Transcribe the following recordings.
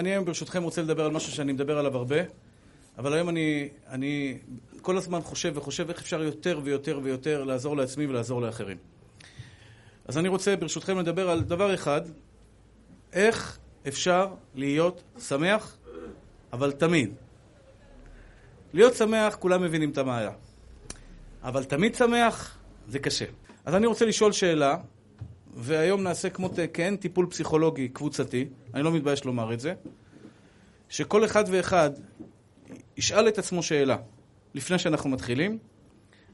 אני היום ברשותכם רוצה לדבר על משהו שאני מדבר עליו הרבה, אבל היום אני, אני כל הזמן חושב וחושב איך אפשר יותר ויותר ויותר לעזור לעצמי ולעזור לאחרים. אז אני רוצה ברשותכם לדבר על דבר אחד, איך אפשר להיות שמח, אבל תמיד. להיות שמח, כולם מבינים את המעיה. אבל תמיד שמח, זה קשה. אז אני רוצה לשאול שאלה, והיום נעשה כמו כן טיפול פסיכולוגי קבוצתי, אני לא מתבייש לומר את זה, שכל אחד ואחד ישאל את עצמו שאלה, לפני שאנחנו מתחילים,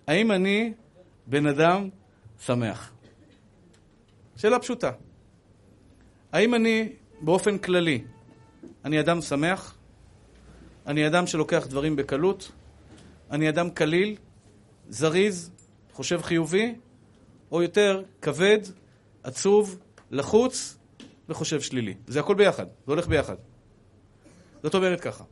האם אני בן אדם שמח? שאלה פשוטה. האם אני, באופן כללי, אני אדם שמח? אני אדם שלוקח דברים בקלות? אני אדם קליל, זריז, חושב חיובי? או יותר כבד, עצוב, לחוץ וחושב שלילי? זה הכל ביחד, זה הולך ביחד. זאת אומרת ככה.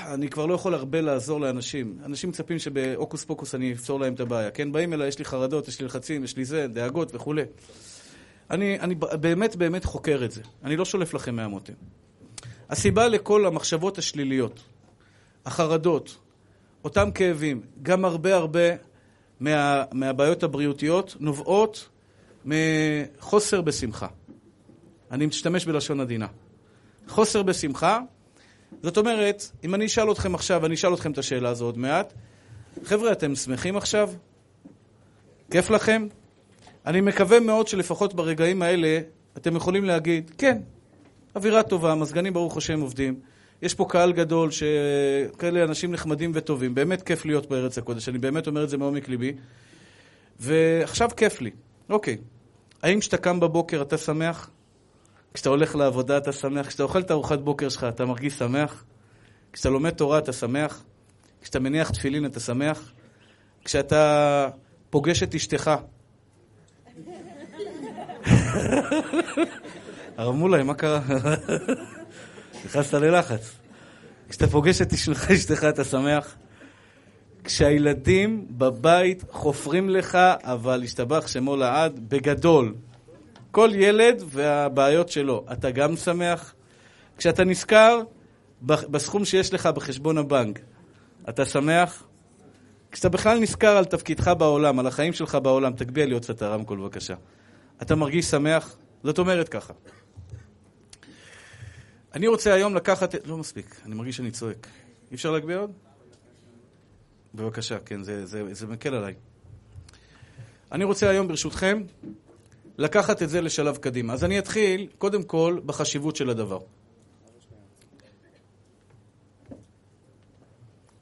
אני כבר לא יכול הרבה לעזור לאנשים. אנשים מצפים שבהוקוס פוקוס אני אפתור להם את הבעיה. כן, באים אליי, יש לי חרדות, יש לי לחצים, יש לי זה, דאגות וכולי. אני, אני באמת באמת חוקר את זה. אני לא שולף לכם מהמותן. הסיבה לכל המחשבות השליליות, החרדות, אותם כאבים, גם הרבה הרבה מה, מהבעיות הבריאותיות נובעות מחוסר בשמחה. אני משתמש בלשון עדינה. חוסר בשמחה זאת אומרת, אם אני אשאל אתכם עכשיו, אני אשאל אתכם את השאלה הזו עוד מעט, חבר'ה, אתם שמחים עכשיו? כיף לכם? אני מקווה מאוד שלפחות ברגעים האלה אתם יכולים להגיד, כן, אווירה טובה, מזגנים ברוך השם עובדים, יש פה קהל גדול, כאלה אנשים נחמדים וטובים, באמת כיף להיות בארץ הקודש, אני באמת אומר את זה מעומק ליבי, ועכשיו כיף לי. אוקיי, האם כשאתה קם בבוקר אתה שמח? כשאתה הולך לעבודה אתה שמח, כשאתה אוכל את ארוחת בוקר שלך אתה מרגיש שמח, כשאתה לומד תורה אתה שמח, כשאתה מניח תפילין אתה שמח, כשאתה פוגש את אשתך. הרב מולי, מה קרה? נכנסת ללחץ. כשאתה פוגש את אשתך אתה שמח. כשהילדים בבית חופרים לך, אבל השתבח שמו לעד, בגדול. כל ילד והבעיות שלו. אתה גם שמח? כשאתה נזכר בסכום שיש לך בחשבון הבנק, אתה שמח? כשאתה בכלל נזכר על תפקידך בעולם, על החיים שלך בעולם, תגביה לי עוד קצת הרמקול בבקשה. אתה מרגיש שמח? זאת אומרת ככה. אני רוצה היום לקחת... לא מספיק, אני מרגיש שאני צועק. אי אפשר להגביה עוד? בבקשה, כן, זה, זה, זה מקל עליי. אני רוצה היום, ברשותכם, לקחת את זה לשלב קדימה. אז אני אתחיל, קודם כל, בחשיבות של הדבר.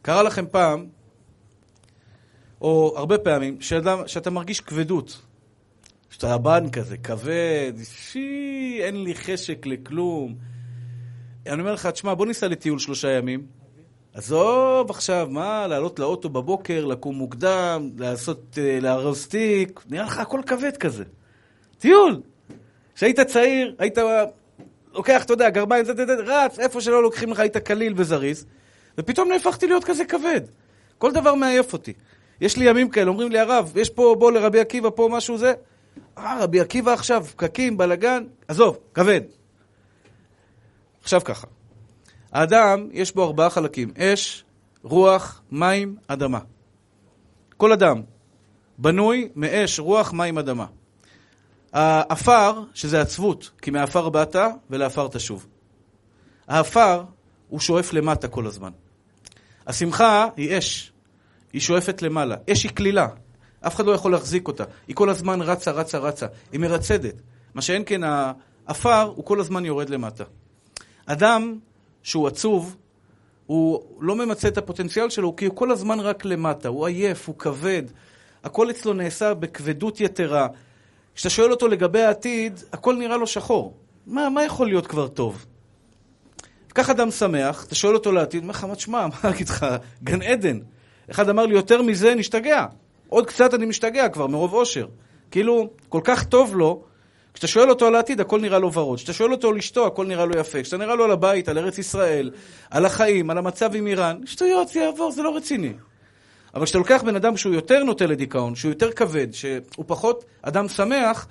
קרה לכם פעם, או הרבה פעמים, שאדם, שאתה מרגיש כבדות. שאתה הבן כזה, כבד, שי, אין לי חשק לכלום. אני אומר לך, תשמע, בוא ניסע לטיול שלושה ימים. עזוב עכשיו, מה, לעלות לאוטו בבוקר, לקום מוקדם, לעשות, אה, לארוז תיק, נראה לך הכל כבד כזה. טיול. כשהיית צעיר, היית לוקח, אתה יודע, גרביים, רץ, איפה שלא לוקחים לך, היית קליל וזריז, ופתאום נהפכתי להיות כזה כבד. כל דבר מעייף אותי. יש לי ימים כאלה, אומרים לי, הרב, יש פה, בוא לרבי עקיבא, פה משהו זה. אה, רבי עקיבא עכשיו, פקקים, בלאגן, עזוב, כבד. עכשיו ככה, האדם, יש בו ארבעה חלקים, אש, רוח, מים, אדמה. כל אדם בנוי מאש, רוח, מים, אדמה. העפר, שזה עצבות, כי מעפר באת ולעפר תשוב. העפר, הוא שואף למטה כל הזמן. השמחה היא אש, היא שואפת למעלה. אש היא כלילה, אף אחד לא יכול להחזיק אותה. היא כל הזמן רצה, רצה, רצה. היא מרצדת. מה שאין כן, העפר, הוא כל הזמן יורד למטה. אדם שהוא עצוב, הוא לא ממצה את הפוטנציאל שלו, כי הוא כל הזמן רק למטה. הוא עייף, הוא כבד. הכל אצלו נעשה בכבדות יתרה. כשאתה שואל אותו לגבי העתיד, הכל נראה לו שחור. מה, מה יכול להיות כבר טוב? קח אדם שמח, אתה שואל אותו לעתיד, אומר לך, מה תשמע, מה אגיד לך, גן עדן. אחד אמר לי, יותר מזה נשתגע. עוד קצת אני משתגע כבר, מרוב אושר. כאילו, כל כך טוב לו, כשאתה שואל אותו על העתיד, הכל נראה לו ורוד. כשאתה שואל אותו על אשתו, הכל נראה לו יפה. כשאתה נראה לו על הבית, על ארץ ישראל, על החיים, על המצב עם איראן, שטויות, זה יעבור, זה לא רציני. אבל כשאתה לוקח בן אדם שהוא יותר נוטה לדיכאון, שהוא יותר כבד, שהוא פחות אדם שמח,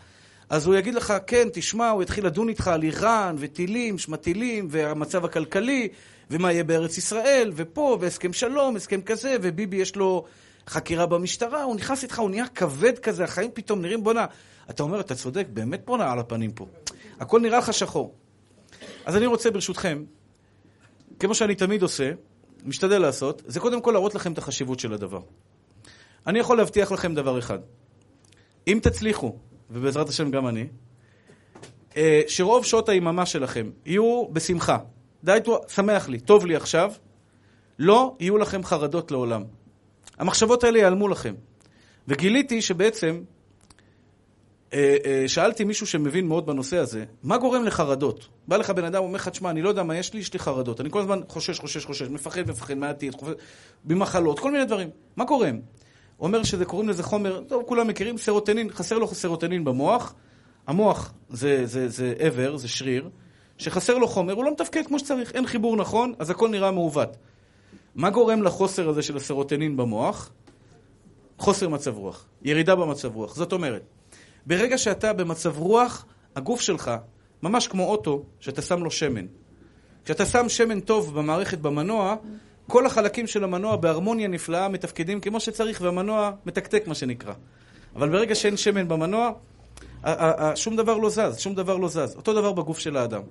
אז הוא יגיד לך, כן, תשמע, הוא יתחיל לדון איתך על איראן, וטילים, שמטילים, והמצב הכלכלי, ומה יהיה בארץ ישראל, ופה, והסכם שלום, הסכם כזה, וביבי יש לו חקירה במשטרה, הוא נכנס איתך, הוא נהיה כבד כזה, החיים פתאום נראים, בואנה, אתה אומר, אתה צודק, באמת בואנה על הפנים פה. הכל נראה לך שחור. אז אני רוצה, ברשותכם, כמו שאני תמיד עושה, משתדל לעשות, זה קודם כל להראות לכם את החשיבות של הדבר. אני יכול להבטיח לכם דבר אחד. אם תצליחו, ובעזרת השם גם אני, אה, שרוב שעות היממה שלכם יהיו בשמחה. די, שמח לי, טוב לי עכשיו, לא יהיו לכם חרדות לעולם. המחשבות האלה ייעלמו לכם. וגיליתי שבעצם, שאלתי מישהו שמבין מאוד בנושא הזה, מה גורם לחרדות? בא לך בן אדם, אומר לך, תשמע, אני לא יודע מה יש לי, יש לי חרדות. אני כל הזמן חושש, חושש, חושש, מפחד, מפחד מהעתיד, במחלות, כל מיני דברים. מה גורם? אומר שזה, קוראים לזה חומר, טוב, כולם מכירים, סרוטנין, חסר לו סרוטנין במוח. המוח זה, זה, זה עבר, זה שריר, שחסר לו חומר, הוא לא מתפקד כמו שצריך, אין חיבור נכון, אז הכל נראה מעוות. מה גורם לחוסר הזה של הסרוטנין במוח? חוסר מצב רוח, ירידה במצב רוח. זאת אומרת, ברגע שאתה במצב רוח, הגוף שלך, ממש כמו אוטו, שאתה שם לו שמן. כשאתה שם שמן טוב במערכת במנוע, כל החלקים של המנוע בהרמוניה נפלאה מתפקדים כמו שצריך, והמנוע מתקתק, מה שנקרא. אבל ברגע שאין שמן במנוע, שום דבר לא זז, שום דבר לא זז. אותו דבר בגוף של האדם.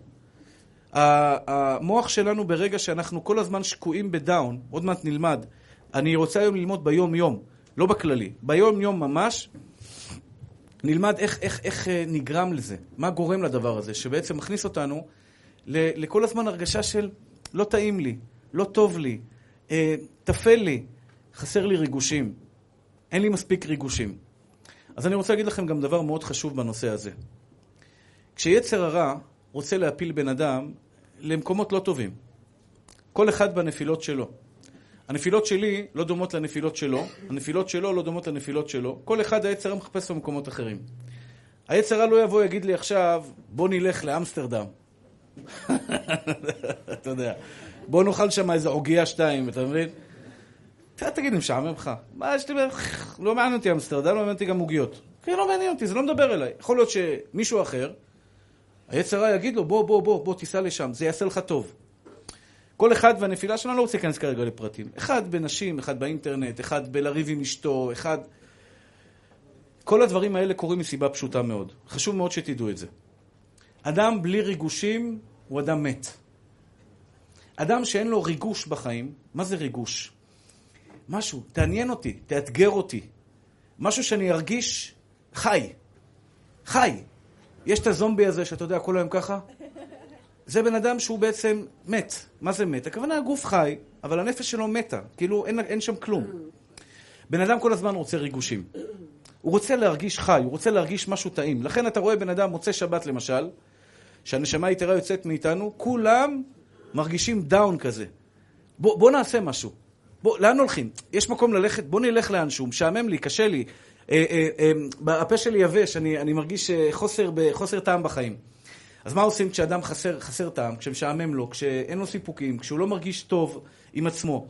המוח שלנו, ברגע שאנחנו כל הזמן שקועים בדאון, עוד מעט נלמד, אני רוצה היום ללמוד ביום-יום, לא בכללי, ביום-יום ממש, נלמד איך, איך, איך אה, נגרם לזה, מה גורם לדבר הזה, שבעצם מכניס אותנו לכל הזמן הרגשה של לא טעים לי, לא טוב לי, אה, טפל לי, חסר לי ריגושים, אין לי מספיק ריגושים. אז אני רוצה להגיד לכם גם דבר מאוד חשוב בנושא הזה. כשיצר הרע רוצה להפיל בן אדם למקומות לא טובים, כל אחד בנפילות שלו. הנפילות שלי לא דומות לנפילות שלו, הנפילות שלו לא דומות לנפילות שלו. כל אחד היצר מחפש במקומות אחרים. היצר לא יבוא, יגיד לי עכשיו, בוא נלך לאמסטרדם. אתה יודע. בוא נאכל שם איזה עוגיה שתיים, אתה מבין? תגיד, משעמם לך. מה יש לי... לא מעניין אותי אמסטרדם, לא מעניין אותי גם עוגיות. כן, לא מעניין אותי, זה לא מדבר אליי. יכול להיות שמישהו אחר, היצרה יגיד לו, בוא, בוא, בוא, בוא, תיסע לשם, זה יעשה לך טוב. כל אחד והנפילה שלנו, לא רוצה להיכנס כרגע לפרטים. אחד בנשים, אחד באינטרנט, אחד בלריב עם אשתו, אחד... כל הדברים האלה קורים מסיבה פשוטה מאוד. חשוב מאוד שתדעו את זה. אדם בלי ריגושים הוא אדם מת. אדם שאין לו ריגוש בחיים, מה זה ריגוש? משהו, תעניין אותי, תאתגר אותי. משהו שאני ארגיש חי. חי. יש את הזומבי הזה שאתה יודע, כל היום ככה? זה בן אדם שהוא בעצם מת. מה זה מת? הכוונה, הגוף חי, אבל הנפש שלו מתה. כאילו, אין, אין שם כלום. בן אדם כל הזמן רוצה ריגושים. הוא רוצה להרגיש חי, הוא רוצה להרגיש משהו טעים. לכן אתה רואה בן אדם מוצא שבת למשל, שהנשמה היתרה יוצאת מאיתנו, כולם מרגישים דאון כזה. בוא, בוא נעשה משהו. בוא, לאן הולכים? יש מקום ללכת? בוא נלך לאנשהו, משעמם לי, קשה לי. אה, אה, אה, הפה שלי יבש, אני, אני מרגיש אה, חוסר, חוסר טעם בחיים. אז מה עושים כשאדם חסר, חסר טעם, כשמשעמם לו, כשאין לו סיפוקים, כשהוא לא מרגיש טוב עם עצמו,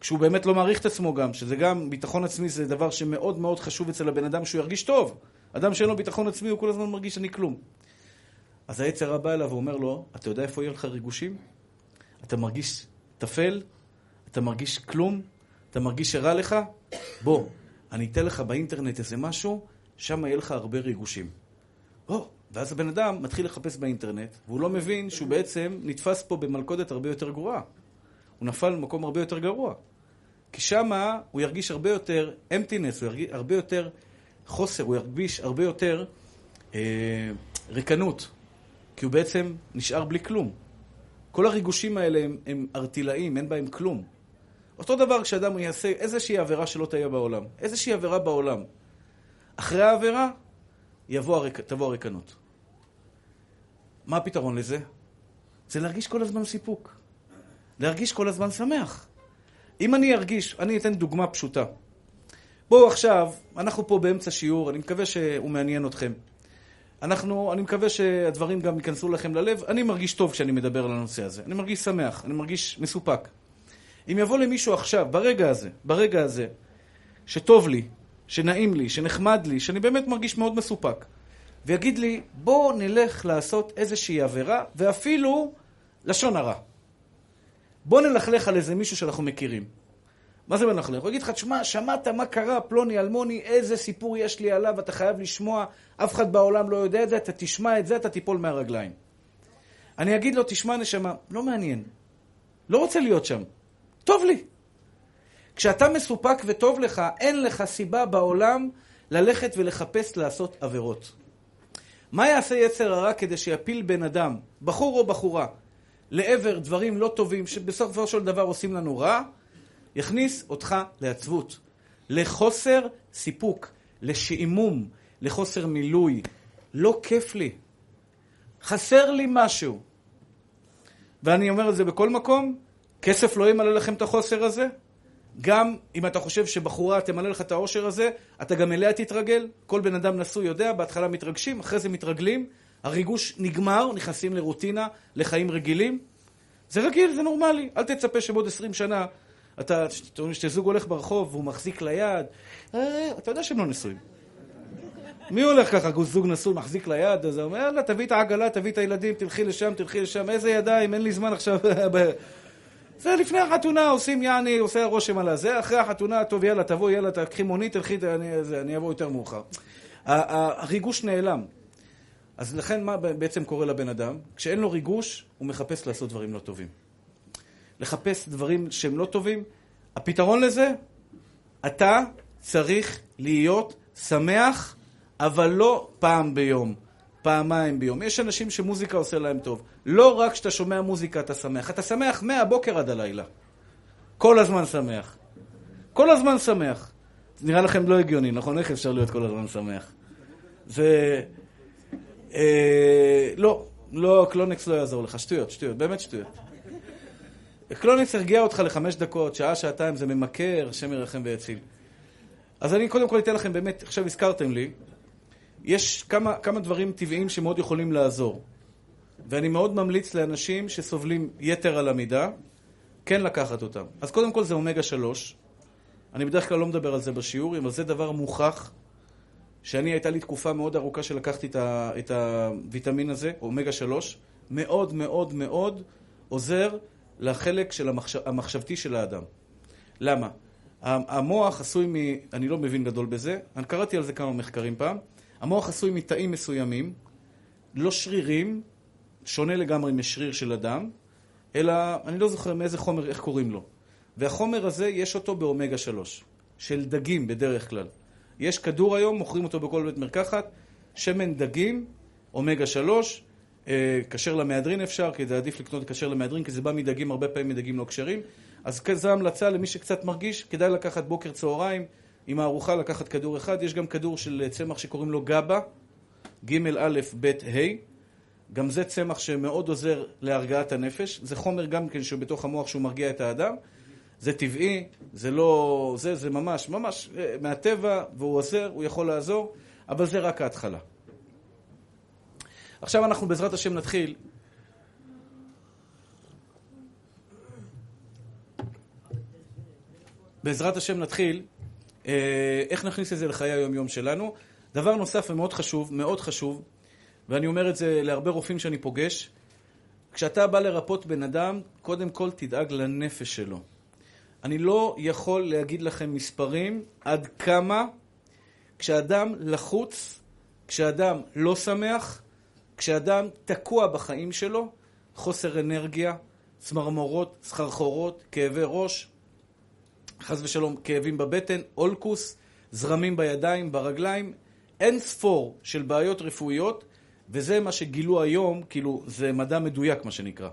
כשהוא באמת לא מעריך את עצמו גם, שזה גם, ביטחון עצמי זה דבר שמאוד מאוד חשוב אצל הבן אדם שהוא ירגיש טוב. אדם שאין לו ביטחון עצמי, הוא כל הזמן מרגיש אני כלום. אז היצר הבא אליו ואומר לו, אתה יודע איפה יהיו לך ריגושים? אתה מרגיש טפל? אתה מרגיש כלום? אתה מרגיש שרע לך? בוא, אני אתן לך באינטרנט איזה משהו, שם יהיה לך הרבה ריגושים. או, ואז הבן אדם מתחיל לחפש באינטרנט, והוא לא מבין שהוא בעצם נתפס פה במלכודת הרבה יותר גרועה. הוא נפל במקום הרבה יותר גרוע. כי שמה הוא ירגיש הרבה יותר אמפטינס, הוא ירגיש הרבה יותר חוסר, הוא ירגיש הרבה יותר אה, ריקנות. כי הוא בעצם נשאר בלי כלום. כל הריגושים האלה הם, הם ארטילאים, אין בהם כלום. אותו דבר כשאדם יעשה איזושהי עבירה שלא תהיה בעולם, איזושהי עבירה בעולם. אחרי העבירה יבוא תבוא הריקנות. מה הפתרון לזה? זה להרגיש כל הזמן סיפוק. להרגיש כל הזמן שמח. אם אני ארגיש, אני אתן דוגמה פשוטה. בואו עכשיו, אנחנו פה באמצע שיעור, אני מקווה שהוא מעניין אתכם. אנחנו, אני מקווה שהדברים גם ייכנסו לכם ללב. אני מרגיש טוב כשאני מדבר על הנושא הזה. אני מרגיש שמח, אני מרגיש מסופק. אם יבוא למישהו עכשיו, ברגע הזה, ברגע הזה, שטוב לי, שנעים לי, שנחמד לי, שאני באמת מרגיש מאוד מסופק, ויגיד לי, בוא נלך לעשות איזושהי עבירה, ואפילו לשון הרע. בוא נלכלך על איזה מישהו שאנחנו מכירים. מה זה מלכלך? הוא יגיד לך, תשמע, שמעת מה קרה, פלוני אלמוני, איזה סיפור יש לי עליו, אתה חייב לשמוע, אף אחד בעולם לא יודע את זה, אתה תשמע את זה, אתה תיפול מהרגליים. אני אגיד לו, תשמע נשמה, לא מעניין. לא רוצה להיות שם. טוב לי. כשאתה מסופק וטוב לך, אין לך סיבה בעולם ללכת ולחפש לעשות עבירות. מה יעשה יצר הרע כדי שיפיל בן אדם, בחור או בחורה, לעבר דברים לא טובים שבסופו של דבר עושים לנו רע? יכניס אותך לעצבות, לחוסר סיפוק, לשעמום, לחוסר מילוי. לא כיף לי. חסר לי משהו. ואני אומר את זה בכל מקום, כסף לא ימלא לכם את החוסר הזה. גם אם אתה חושב שבחורה תמלא לך את העושר הזה, אתה גם אליה תתרגל. כל בן אדם נשוי יודע, בהתחלה מתרגשים, אחרי זה מתרגלים. הריגוש נגמר, נכנסים לרוטינה, לחיים רגילים. זה רגיל, זה נורמלי. אל תצפה שבעוד עשרים שנה אתה, כשזוג הולך ברחוב והוא מחזיק ליד, אה, אתה יודע שהם לא נשואים. מי הולך ככה, זוג נשוי, מחזיק ליד, אז הוא אומר, יאללה, תביא את העגלה, תביא את הילדים, תלכי לשם, תלכי לשם, איזה ידיים, אין לי זמן עכשיו. זה לפני החתונה, עושים יעני, עושה רושם על הזה, אחרי החתונה, טוב, יאללה, תבוא, יאללה, תקחי מונית, תלכי, אני, אני אבוא יותר מאוחר. הריגוש נעלם. אז לכן מה בעצם קורה לבן אדם? כשאין לו ריגוש, הוא מחפש לעשות דברים לא טובים. לחפש דברים שהם לא טובים. הפתרון לזה, אתה צריך להיות שמח, אבל לא פעם ביום, פעמיים ביום. יש אנשים שמוזיקה עושה להם טוב. לא רק כשאתה שומע מוזיקה אתה שמח, אתה שמח מהבוקר עד הלילה. כל הזמן שמח. כל הזמן שמח. זה נראה לכם לא הגיוני, נכון? איך אפשר להיות כל הזמן שמח? זה... אה, לא, לא, קלונקס לא יעזור לך. שטויות, שטויות, באמת שטויות. קלונקס הרגיע אותך לחמש דקות, שעה, שעתיים, זה ממכר, השם ירחם ויציל. אז אני קודם כל אתן לכם באמת, עכשיו הזכרתם לי, יש כמה, כמה דברים טבעיים שמאוד יכולים לעזור. ואני מאוד ממליץ לאנשים שסובלים יתר על המידה, כן לקחת אותם. אז קודם כל זה אומגה 3. אני בדרך כלל לא מדבר על זה בשיעור, אבל זה דבר מוכח, שאני, הייתה לי תקופה מאוד ארוכה שלקחתי את, ה, את הוויטמין הזה, אומגה 3, מאוד מאוד מאוד עוזר לחלק של המחשב, המחשבתי של האדם. למה? המוח עשוי מ... אני לא מבין גדול בזה, אני קראתי על זה כמה מחקרים פעם. המוח עשוי מתאים מסוימים, לא שרירים, שונה לגמרי משריר של אדם, אלא אני לא זוכר מאיזה חומר, איך קוראים לו. והחומר הזה, יש אותו באומגה 3, של דגים בדרך כלל. יש כדור היום, מוכרים אותו בכל בית מרקחת, שמן דגים, אומגה 3, אה, כשר למהדרין אפשר, כי זה עדיף לקנות כשר למהדרין, כי זה בא מדגים, הרבה פעמים מדגים לא כשרים. אז זו המלצה למי שקצת מרגיש, כדאי לקחת בוקר צהריים, עם הארוחה לקחת כדור אחד. יש גם כדור של צמח שקוראים לו גבה, ג' א' ב' ה'. גם זה צמח שמאוד עוזר להרגעת הנפש. זה חומר גם כן שבתוך המוח שהוא מרגיע את האדם. זה טבעי, זה לא... זה, זה ממש, ממש אה, מהטבע, והוא עוזר, הוא יכול לעזור, אבל זה רק ההתחלה. עכשיו אנחנו בעזרת השם נתחיל. בעזרת השם נתחיל איך נכניס את זה לחיי היום-יום שלנו. דבר נוסף ומאוד חשוב, מאוד חשוב, ואני אומר את זה להרבה רופאים שאני פוגש, כשאתה בא לרפות בן אדם, קודם כל תדאג לנפש שלו. אני לא יכול להגיד לכם מספרים עד כמה כשאדם לחוץ, כשאדם לא שמח, כשאדם תקוע בחיים שלו, חוסר אנרגיה, צמרמורות, סחרחורות, כאבי ראש, חס ושלום כאבים בבטן, אולקוס, זרמים בידיים, ברגליים, אין ספור של בעיות רפואיות, וזה מה שגילו היום, כאילו, זה מדע מדויק מה שנקרא.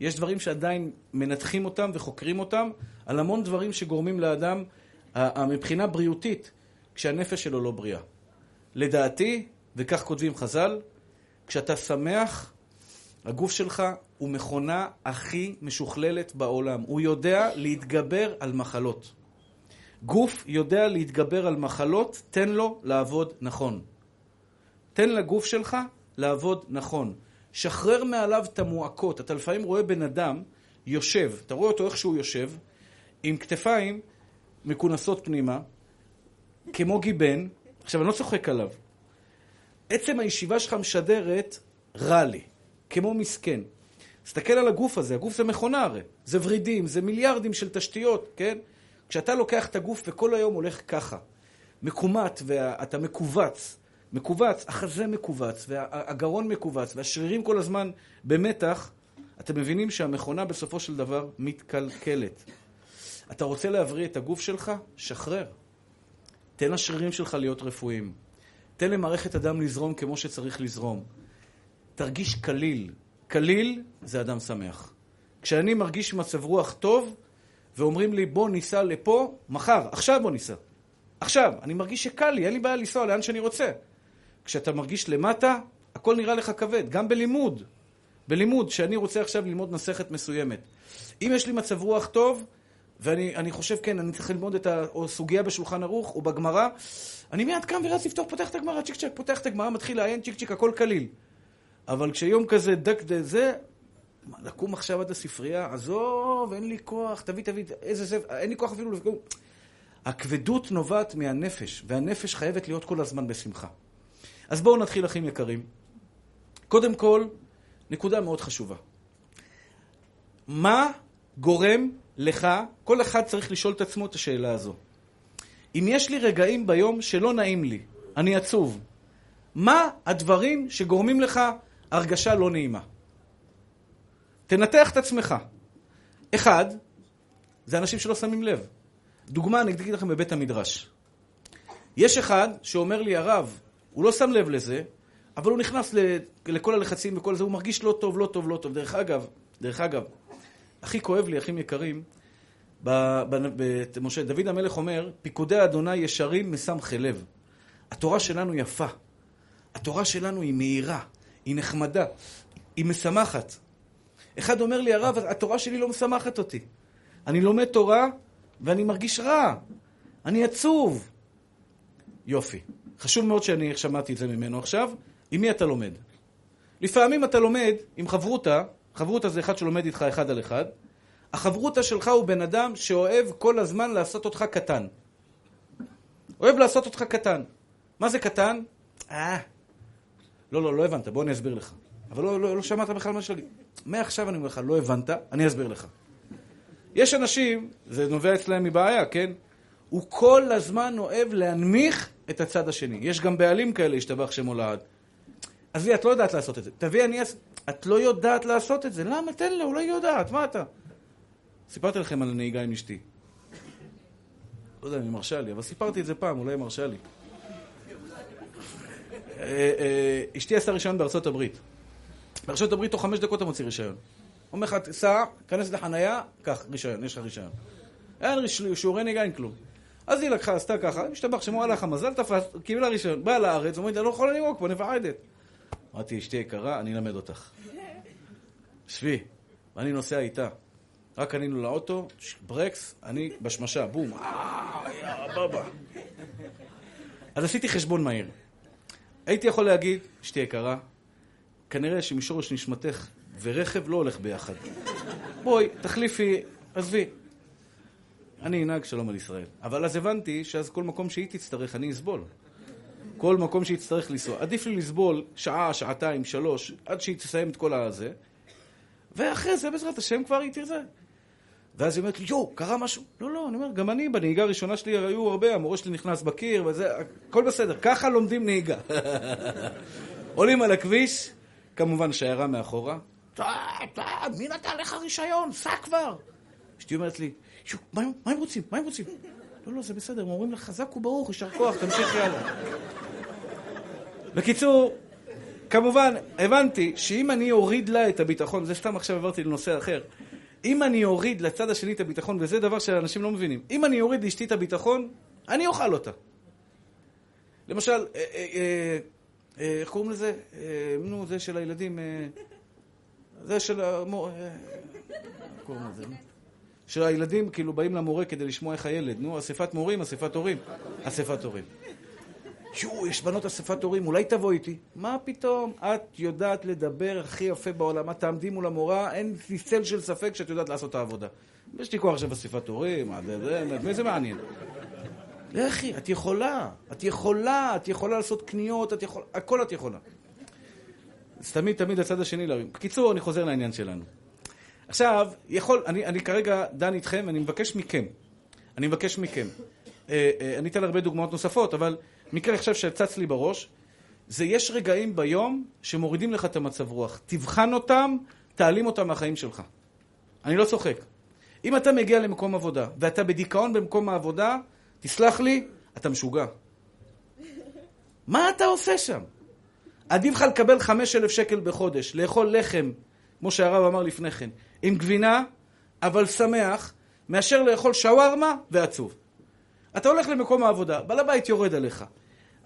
יש דברים שעדיין מנתחים אותם וחוקרים אותם, על המון דברים שגורמים לאדם, מבחינה בריאותית, כשהנפש שלו לא בריאה. לדעתי, וכך כותבים חז"ל, כשאתה שמח, הגוף שלך הוא מכונה הכי משוכללת בעולם. הוא יודע להתגבר על מחלות. גוף יודע להתגבר על מחלות, תן לו לעבוד נכון. תן לגוף שלך לעבוד נכון. שחרר מעליו את המועקות. אתה לפעמים רואה בן אדם יושב, אתה רואה אותו איך שהוא יושב, עם כתפיים מכונסות פנימה, כמו גיבן, עכשיו אני לא צוחק עליו, עצם הישיבה שלך משדרת רע לי, כמו מסכן. תסתכל על הגוף הזה, הגוף זה מכונה הרי. זה ורידים, זה מיליארדים של תשתיות, כן? כשאתה לוקח את הגוף וכל היום הולך ככה, מקומט ואתה מכווץ, מכווץ, החזה מכווץ, והגרון מכווץ, והשרירים כל הזמן במתח, אתם מבינים שהמכונה בסופו של דבר מתקלקלת. אתה רוצה להבריא את הגוף שלך? שחרר. תן לשרירים שלך להיות רפואיים. תן למערכת הדם לזרום כמו שצריך לזרום. תרגיש קליל. קליל זה אדם שמח. כשאני מרגיש מצב רוח טוב, ואומרים לי בוא ניסע לפה, מחר, עכשיו בוא ניסע. עכשיו, אני מרגיש שקל לי, אין לי בעיה לנסוע לאן שאני רוצה. כשאתה מרגיש למטה, הכל נראה לך כבד, גם בלימוד. בלימוד, שאני רוצה עכשיו ללמוד מסכת מסוימת. אם יש לי מצב רוח טוב, ואני חושב, כן, אני צריך ללמוד את הסוגיה בשולחן ערוך או בגמרא, אני מיד קם ורץ לפתוח, פותח את הגמרא, צ'יק צ'ק, פותח את הגמרא, מתחיל לעיין, צ'יק צ'יק, הכל קליל. אבל כשיום כזה דק זה, לקום עכשיו עד הספרייה, עזוב, אין לי כוח, תביא, תביא, איזה זה, אין לי כוח אפילו לפגום. הכבדות נובעת מהנפש, והנפש חייבת להיות כל הזמן בשמחה. אז בואו נתחיל, אחים יקרים. קודם כל, נקודה מאוד חשובה. מה גורם לך, כל אחד צריך לשאול את עצמו את השאלה הזו. אם יש לי רגעים ביום שלא נעים לי, אני עצוב, מה הדברים שגורמים לך הרגשה לא נעימה? תנתח את עצמך. אחד, זה אנשים שלא שמים לב. דוגמה, אני אגיד לכם בבית המדרש. יש אחד שאומר לי, הרב, הוא לא שם לב לזה, אבל הוא נכנס לכל הלחצים וכל זה, הוא מרגיש לא טוב, לא טוב, לא טוב. דרך אגב, דרך אגב, הכי כואב לי, אחים יקרים, משה, דוד המלך אומר, פיקודי אדוני ישרים מסמכי לב. התורה שלנו יפה. התורה שלנו היא מהירה, היא נחמדה, היא משמחת. אחד אומר לי, הרב, התורה שלי לא משמחת אותי. אני לומד תורה ואני מרגיש רע. אני עצוב. יופי. חשוב מאוד שאני שמעתי את זה ממנו עכשיו. עם מי אתה לומד? לפעמים אתה לומד עם חברותה, חברותה זה אחד שלומד איתך אחד על אחד. החברותה שלך הוא בן אדם שאוהב כל הזמן לעשות אותך קטן. אוהב לעשות אותך קטן. מה זה קטן? אה, לא, לא, לא הבנת, בוא אני אסביר לך. אבל לא, לא, לא שמעת בכלל מה שלי. מעכשיו אני אומר לך, לא הבנת, אני אסביר לך. יש אנשים, זה נובע אצלם מבעיה, כן? הוא כל הזמן אוהב להנמיך את הצד השני. יש גם בעלים כאלה, השתבח שמו לעד. עזבי, את לא יודעת לעשות את זה. תביא, אני אעשה... את לא יודעת לעשות את זה. למה? תן לה, אולי היא יודעת, מה אתה? סיפרתי לכם על הנהיגה עם אשתי. לא יודע אם היא מרשה לי, אבל סיפרתי את זה פעם, אולי היא מרשה לי. אשתי עשתה רישיון בארצות הברית. בארצות הברית תוך חמש דקות אתה מוציא רישיון. אומר לך, סע, כנס לחנייה, קח רישיון, יש לך רישיון. אין שיעורי נהיגה, אין כלום. אז היא לקחה, עשתה ככה, משתבח שמו עליך מזל, תפס, קיבלה רישיון, באה לארץ, אומרת, אני לא יכולה לנהוג פה, נפחדת. אמרתי, אשתי יקרה, אני אלמד אותך. שבי, ואני נוסע איתה. רק ענינו לאוטו, ברקס, אני בשמשה, בום, אה, יא בבא. אז עשיתי חשבון מהיר. הייתי יכול להגיד, אשתי יקרה, כנראה שמשורש נשמתך ורכב לא הולך ביחד. בואי, תחליפי, עזבי. אני אנהג שלום על ישראל. אבל אז הבנתי שאז כל מקום שהיא תצטרך, אני אסבול. כל מקום שהיא תצטרך לנסוע. עדיף לי לסבול שעה, שעתיים, שלוש, עד שהיא תסיים את כל הזה, ואחרי זה, בעזרת השם, כבר היא תרצה. ואז היא אומרת לי, יואו, קרה משהו? לא, לא, אני אומר, גם אני, בנהיגה הראשונה שלי היו הרבה, המורה שלי נכנס בקיר, וזה, הכל בסדר, ככה לומדים נהיגה. עולים על הכביש, כמובן שיירה מאחורה, מי נתן לך רישיון? סע כבר! אשתי אומרת לי, מה הם רוצים? מה הם רוצים? לא, לא, זה בסדר, הם אומרים לך, חזק וברוך, יישר כוח, תמשיך יאללה. בקיצור, כמובן, הבנתי שאם אני אוריד לה את הביטחון, זה סתם עכשיו עברתי לנושא אחר, אם אני אוריד לצד השני את הביטחון, וזה דבר שאנשים לא מבינים, אם אני אוריד לאשתי את הביטחון, אני אוכל אותה. למשל, אה, אה, אה, איך קוראים לזה? נו, זה של הילדים, זה של המור... קוראים לזה? שהילדים כאילו באים למורה כדי לשמוע איך הילד. נו, אספת מורים, אספת הורים. אספת הורים. שו, יש בנות אספת הורים, אולי תבוא איתי. מה פתאום? את יודעת לדבר הכי יפה בעולם. את תעמדי מול המורה, אין לי צל של ספק שאת יודעת לעשות את העבודה. יש לי כוח עכשיו אספת הורים, מי זה מעניין? לכי, את יכולה, את יכולה, את יכולה לעשות קניות, את יכולה, הכל את יכולה. אז תמיד, תמיד הצד השני להרים. בקיצור, אני חוזר לעניין שלנו. עכשיו, יכול, אני, אני כרגע דן איתכם, אני מבקש מכם, אני מבקש מכם, אה, אה, אני אתן הרבה דוגמאות נוספות, אבל מקרה עכשיו שצץ לי בראש, זה יש רגעים ביום שמורידים לך את המצב רוח. תבחן אותם, תעלים אותם מהחיים שלך. אני לא צוחק. אם אתה מגיע למקום עבודה, ואתה בדיכאון במקום העבודה, תסלח לי, אתה משוגע. מה אתה עושה שם? עדיף לך לקבל 5,000 שקל בחודש, לאכול לחם, כמו שהרב אמר לפני כן, עם גבינה, אבל שמח, מאשר לאכול שווארמה ועצוב. אתה הולך למקום העבודה, בעל הבית יורד עליך.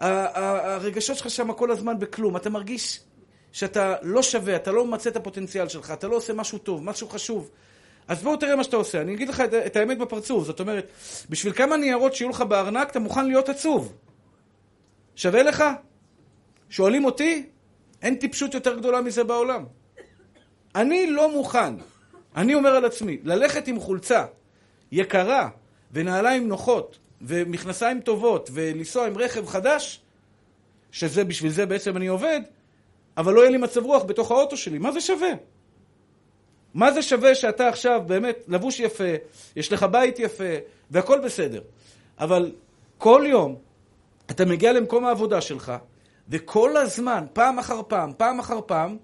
הרגשות שלך שם כל הזמן בכלום. אתה מרגיש שאתה לא שווה, אתה לא ממצה את הפוטנציאל שלך, אתה לא עושה משהו טוב, משהו חשוב. אז בואו תראה מה שאתה עושה. אני אגיד לך את, את האמת בפרצוף. זאת אומרת, בשביל כמה ניירות שיהיו לך בארנק, אתה מוכן להיות עצוב. שווה לך? שואלים אותי? אין טיפשות יותר גדולה מזה בעולם. אני לא מוכן, אני אומר על עצמי, ללכת עם חולצה יקרה ונעליים נוחות ומכנסיים טובות ולנסוע עם רכב חדש, שזה בשביל זה בעצם אני עובד, אבל לא יהיה לי מצב רוח בתוך האוטו שלי. מה זה שווה? מה זה שווה שאתה עכשיו באמת לבוש יפה, יש לך בית יפה, והכל בסדר. אבל כל יום אתה מגיע למקום העבודה שלך, וכל הזמן, פעם אחר פעם, פעם אחר פעם,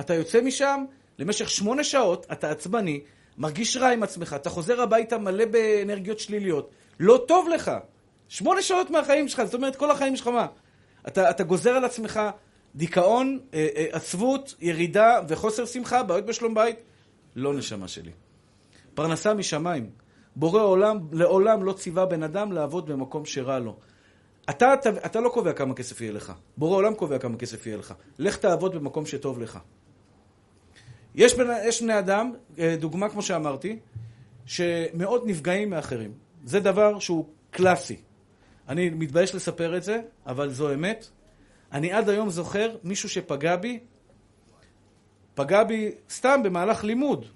אתה יוצא משם למשך שמונה שעות, אתה עצבני, מרגיש רע עם עצמך, אתה חוזר הביתה מלא באנרגיות שליליות, לא טוב לך. שמונה שעות מהחיים שלך, זאת אומרת, כל החיים שלך מה? אתה, אתה גוזר על עצמך דיכאון, אה, אה, עצבות, ירידה וחוסר שמחה, בעיות בשלום בית. לא נשמה שלי. פרנסה משמיים. בורא עולם לעולם לא ציווה בן אדם לעבוד במקום שרע לו. אתה, אתה, אתה לא קובע כמה כסף יהיה לך. בורא עולם קובע כמה כסף יהיה לך. לך תעבוד במקום שטוב לך. יש, בני, אדם, אה, דוגמה כמו שאמרתי, שמאוד נפגעים מאחרים. זה דבר שהוא קלאסי. אני מתבייש לספר את זה, אבל זו אמת. אני עד היום זוכר מישהו שפגע בי, פגע בי סתם במהלך לימוד.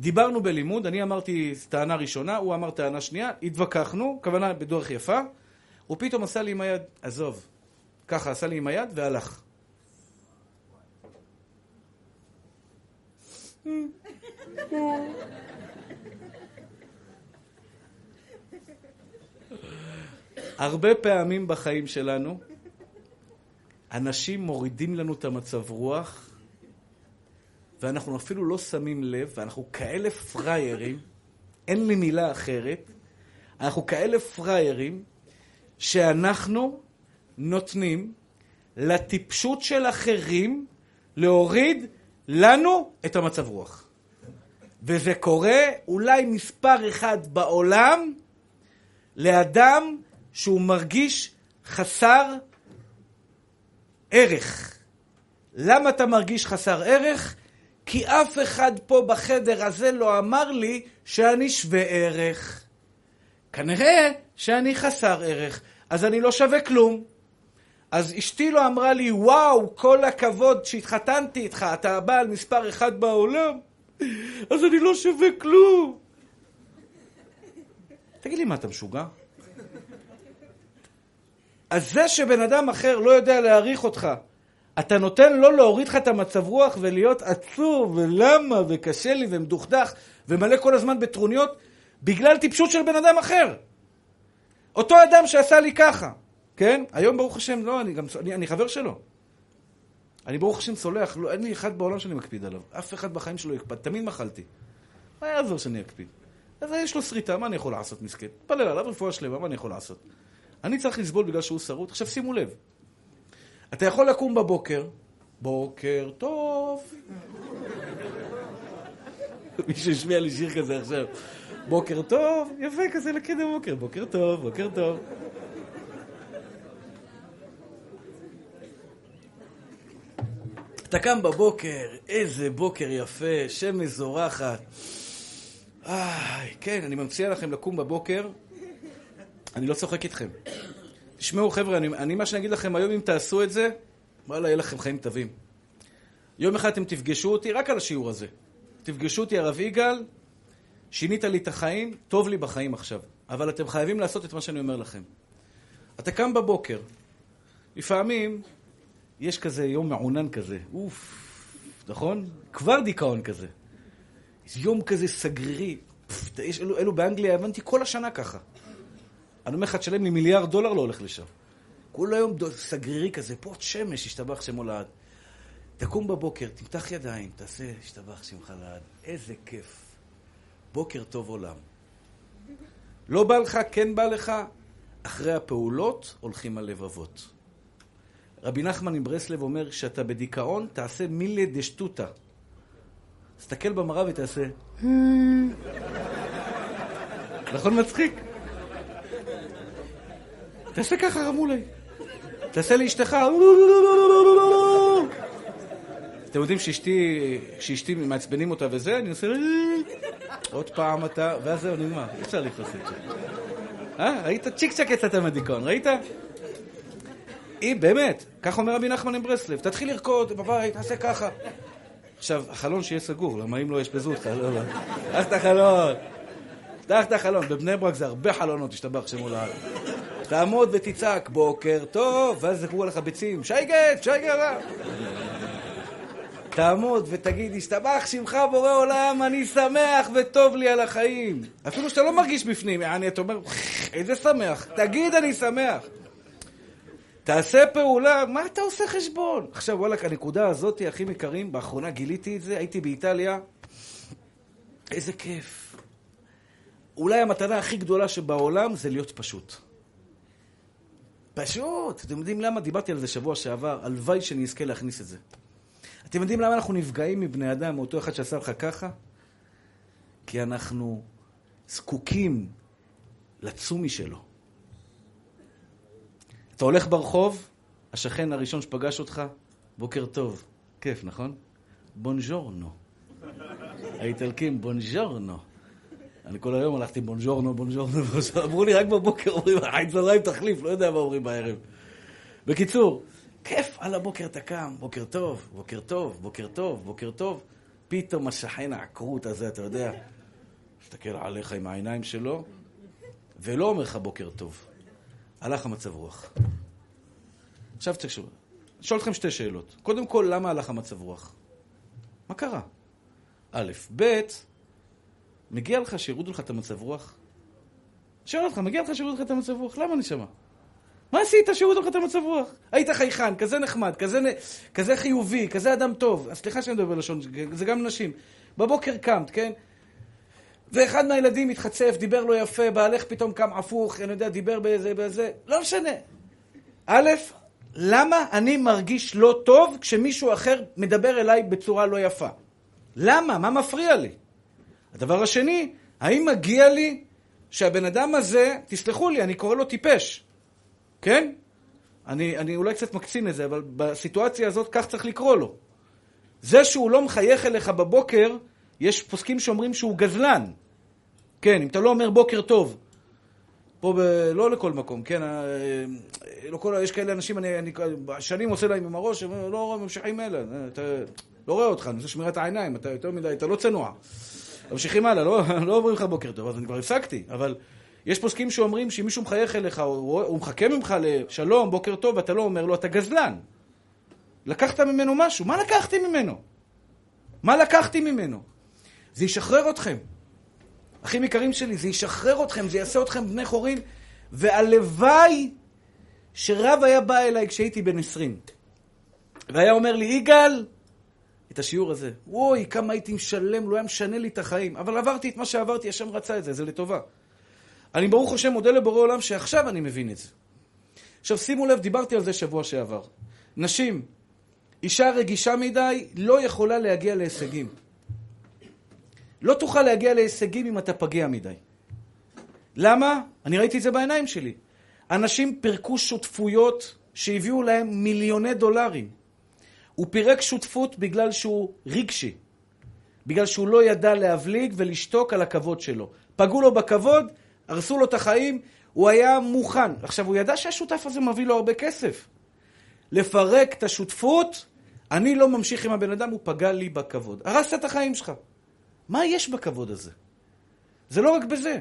דיברנו בלימוד, אני אמרתי טענה ראשונה, הוא אמר טענה שנייה, התווכחנו, כוונה בדרך יפה, הוא פתאום עשה לי עם היד, עזוב, ככה עשה לי עם היד והלך. הרבה פעמים בחיים שלנו, אנשים מורידים לנו את המצב רוח, ואנחנו אפילו לא שמים לב, ואנחנו כאלה פראיירים, אין לי מילה אחרת, אנחנו כאלה פראיירים, שאנחנו נותנים לטיפשות של אחרים להוריד לנו את המצב רוח. וזה קורה אולי מספר אחד בעולם לאדם שהוא מרגיש חסר ערך. למה אתה מרגיש חסר ערך? כי אף אחד פה בחדר הזה לא אמר לי שאני שווה ערך. כנראה שאני חסר ערך, אז אני לא שווה כלום. אז אשתי לא אמרה לי, וואו, כל הכבוד שהתחתנתי איתך, אתה הבעל מספר אחד בעולם, אז אני לא שווה כלום. תגיד לי, מה, אתה משוגע? אז זה שבן אדם אחר לא יודע להעריך אותך, אתה נותן לו להוריד לך את המצב רוח ולהיות עצוב, ולמה, וקשה לי, ומדוכדך, ומלא כל הזמן בטרוניות, בגלל טיפשות של בן אדם אחר. אותו אדם שעשה לי ככה, כן? היום ברוך השם, לא, אני גם, אני, אני חבר שלו. אני ברוך השם סולח, לא, אין לי אחד בעולם שאני מקפיד עליו. אף אחד בחיים שלו יקפד, תמיד מחלתי. מה יעזור שאני אקפיד? אז יש לו שריטה, מה אני יכול לעשות מסכן? פלל עליו רפואה שלמה, מה אני יכול לעשות? אני צריך לסבול בגלל שהוא שרוט. עכשיו שימו לב, אתה יכול לקום בבוקר, בוקר טוב. מישהו השמיע לי שיר כזה עכשיו. בוקר טוב, יפה כזה לקד הבוקר, בוקר טוב, בוקר טוב. אתה קם בבוקר, איזה בוקר יפה, שמש זורחת. איי, כן, אני מציע לכם לקום בבוקר, אני לא צוחק איתכם. תשמעו, חבר'ה, אני, אני מה שאני אגיד לכם היום, אם תעשו את זה, וואלה, יהיה לכם חיים טובים. יום אחד אתם תפגשו אותי רק על השיעור הזה. תפגשו אותי, הרב יגאל, שינית לי את החיים, טוב לי בחיים עכשיו. אבל אתם חייבים לעשות את מה שאני אומר לכם. אתה קם בבוקר, לפעמים יש כזה יום מעונן כזה, אוף, נכון? כבר דיכאון כזה. יום כזה סגרירי. אלו, אלו באנגליה, הבנתי כל השנה ככה. אני אומר לך, תשלם לי מיליארד דולר, לא הולך לשם. כל היום סגרירי כזה, פה עוד שמש, השתבח שמו לעד. תקום בבוקר, תמתח ידיים, תעשה השתבח שמך לעד. איזה כיף. בוקר טוב עולם. לא בא לך, כן בא לך, אחרי הפעולות הולכים הלבבות. רבי נחמן מברסלב אומר, כשאתה בדיכאון, תעשה מילי דשטוטה. תסתכל במראה ותעשה... נכון מצחיק? תעשה ככה רמולי. תעשה לאשתך... אתם יודעים שאשתי, מעצבנים אותה וזה, אני עושה... עוד פעם אתה, ואז זהו, נגמר. אי אפשר לכעוס את זה. אה? ראית? צ'יק צ'ק יצאת מהדיכאון, ראית? היא, באמת, כך אומר רבי נחמן עם ברסלב, תתחיל לרקוד בבית, תעשה ככה. עכשיו, החלון שיהיה סגור, למה אם לא ישפזו אותך, לא, לא. פתח את החלון. פתח את החלון. בבני ברק זה הרבה חלונות, השתבח שמו לעד. תעמוד ותצעק, בוקר טוב, ואז יזכרו לך ביצים, שייגט, שייגט. תעמוד ותגיד, השתבח שמך בורא עולם, אני שמח וטוב לי על החיים. אפילו שאתה לא מרגיש בפנים, יעני, אתה אומר, איזה שמח. תגיד, אני שמח. תעשה פעולה, מה אתה עושה חשבון? עכשיו, וואלכ, הנקודה הזאת, אחים יקרים, באחרונה גיליתי את זה, הייתי באיטליה, איזה כיף. אולי המתנה הכי גדולה שבעולם זה להיות פשוט. פשוט. אתם יודעים למה? דיברתי על זה שבוע שעבר, הלוואי שאני אזכה להכניס את זה. אתם יודעים למה אנחנו נפגעים מבני אדם, מאותו אחד שעשה לך ככה? כי אנחנו זקוקים לצומי שלו. אתה הולך ברחוב, השכן הראשון שפגש אותך, בוקר טוב. כיף, נכון? בונז'ורנו. האיטלקים, בונז'ורנו. אני כל היום הלכתי בונז'ורנו, בונז'ורנו, אמרו לי רק בבוקר, אומרים, חיים צהריים תחליף, לא יודע מה אומרים בערב. בקיצור, כיף, על הבוקר אתה קם, בוקר טוב, בוקר טוב, בוקר טוב, בוקר טוב. פתאום השכן העקרות הזה, אתה יודע, מסתכל עליך עם העיניים שלו, ולא אומר לך בוקר טוב. הלך המצב רוח. עכשיו תקשיבו, אני שואל אתכם שתי שאלות. קודם כל, למה הלך המצב רוח? מה קרה? א', ב', מגיע לך שיורידו לך את המצב רוח? שואל אותך, מגיע לך שיורידו לך את המצב רוח? למה נשמה? מה עשית שיורידו לך את המצב רוח? היית חייכן, כזה נחמד, כזה, כזה חיובי, כזה אדם טוב. סליחה שאני מדבר בלשון, זה גם נשים. בבוקר קמת, כן? ואחד מהילדים התחצף, דיבר לו יפה, בעלך פתאום קם הפוך, אני יודע, דיבר באיזה, באיזה, לא משנה. א', למה אני מרגיש לא טוב כשמישהו אחר מדבר אליי בצורה לא יפה? למה? מה מפריע לי? הדבר השני, האם מגיע לי שהבן אדם הזה, תסלחו לי, אני קורא לו טיפש, כן? אני, אני אולי קצת מקצין את זה, אבל בסיטואציה הזאת כך צריך לקרוא לו. זה שהוא לא מחייך אליך בבוקר, יש פוסקים שאומרים שהוא גזלן. כן, אם אתה לא אומר בוקר טוב, פה ב... לא לכל מקום, כן, אה, לא כל... יש כאלה אנשים, אני, אני שנים עושה להם עם הראש, הם לא ממשיכים אלה, אתה לא רואה אותך, אני עושה שמירת העיניים, אתה יותר מדי, אתה לא צנוע. ממשיכים הלאה, לא, לא אומרים לך בוקר טוב, אז אני כבר הפסקתי, אבל יש פוסקים שאומרים שאם מישהו מחייך אליך, הוא, הוא מחכה ממך לשלום, בוקר טוב, ואתה לא אומר לו, אתה גזלן. לקחת ממנו משהו, מה לקחתי ממנו? מה לקחתי ממנו? זה ישחרר אתכם. אחים יקרים שלי, זה ישחרר אתכם, זה יעשה אתכם בני חורין, והלוואי שרב היה בא אליי כשהייתי בן עשרים, והיה אומר לי, יגאל, את השיעור הזה, וואי, כמה הייתי משלם, לא היה משנה לי את החיים, אבל עברתי את מה שעברתי, השם רצה את זה, זה לטובה. אני ברוך השם מודה לבורא עולם שעכשיו אני מבין את זה. עכשיו שימו לב, דיברתי על זה שבוע שעבר. נשים, אישה רגישה מדי לא יכולה להגיע להישגים. לא תוכל להגיע להישגים אם אתה פגיע מדי. למה? אני ראיתי את זה בעיניים שלי. אנשים פירקו שותפויות שהביאו להם מיליוני דולרים. הוא פירק שותפות בגלל שהוא רגשי. בגלל שהוא לא ידע להבליג ולשתוק על הכבוד שלו. פגעו לו בכבוד, הרסו לו את החיים, הוא היה מוכן. עכשיו, הוא ידע שהשותף הזה מביא לו הרבה כסף. לפרק את השותפות, אני לא ממשיך עם הבן אדם, הוא פגע לי בכבוד. הרסת את החיים שלך. מה יש בכבוד הזה? זה לא רק בזה.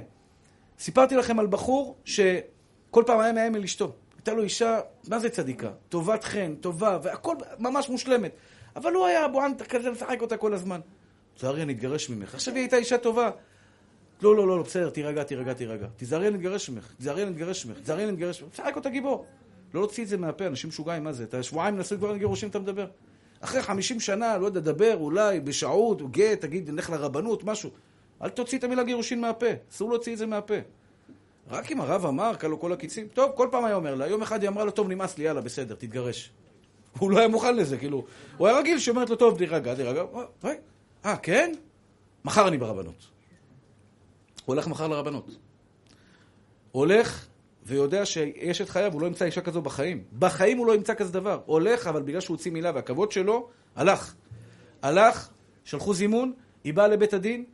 סיפרתי לכם על בחור שכל פעם היה מאיים אל אשתו. הייתה לו אישה, מה זה צדיקה? טובת חן, טובה, והכל ממש מושלמת. אבל הוא היה בוענטה כזה, משחק אותה כל הזמן. תיזהרי, אני אתגרש ממך. עכשיו היא הייתה אישה טובה. לא, לא, לא, בסדר, תירגע, תירגע, תירגע. תיזהרי, אני אתגרש ממך. תיזהרי, אני אתגרש ממך. תיזהרי, אני אתגרש ממך. משחק אותה גיבור. לא להוציא את זה מהפה, אנשים משוגעים, מה זה? אתה שבועיים נשוי כבר גירושים, אתה מדבר. אחרי חמישים שנה, לא יודע, דבר, אולי, בשעות, גט, תגיד, נלך לרבנות, משהו. אל תוציא את המילה גירושין מהפה. אסור להוציא את זה מהפה. רק אם הרב אמר, כלו כל הקיצים, טוב, כל פעם היה אומר לה. יום אחד היא אמרה לו, טוב, נמאס לי, יאללה, בסדר, תתגרש. הוא לא היה מוכן לזה, כאילו. הוא היה רגיל שאומרת לו, טוב, תירגע, תירגע. אה, כן? מחר אני ברבנות. הוא הולך מחר לרבנות. הולך ויודע שיש את חייו, הוא לא ימצא אישה כזו בחיים. בחיים הוא לא ימצא כזה דבר. הולך, אבל בגלל שהוא הוציא מילה והכבוד שלו, הלך. הלך, שלחו זימון, היא באה לבית הדין,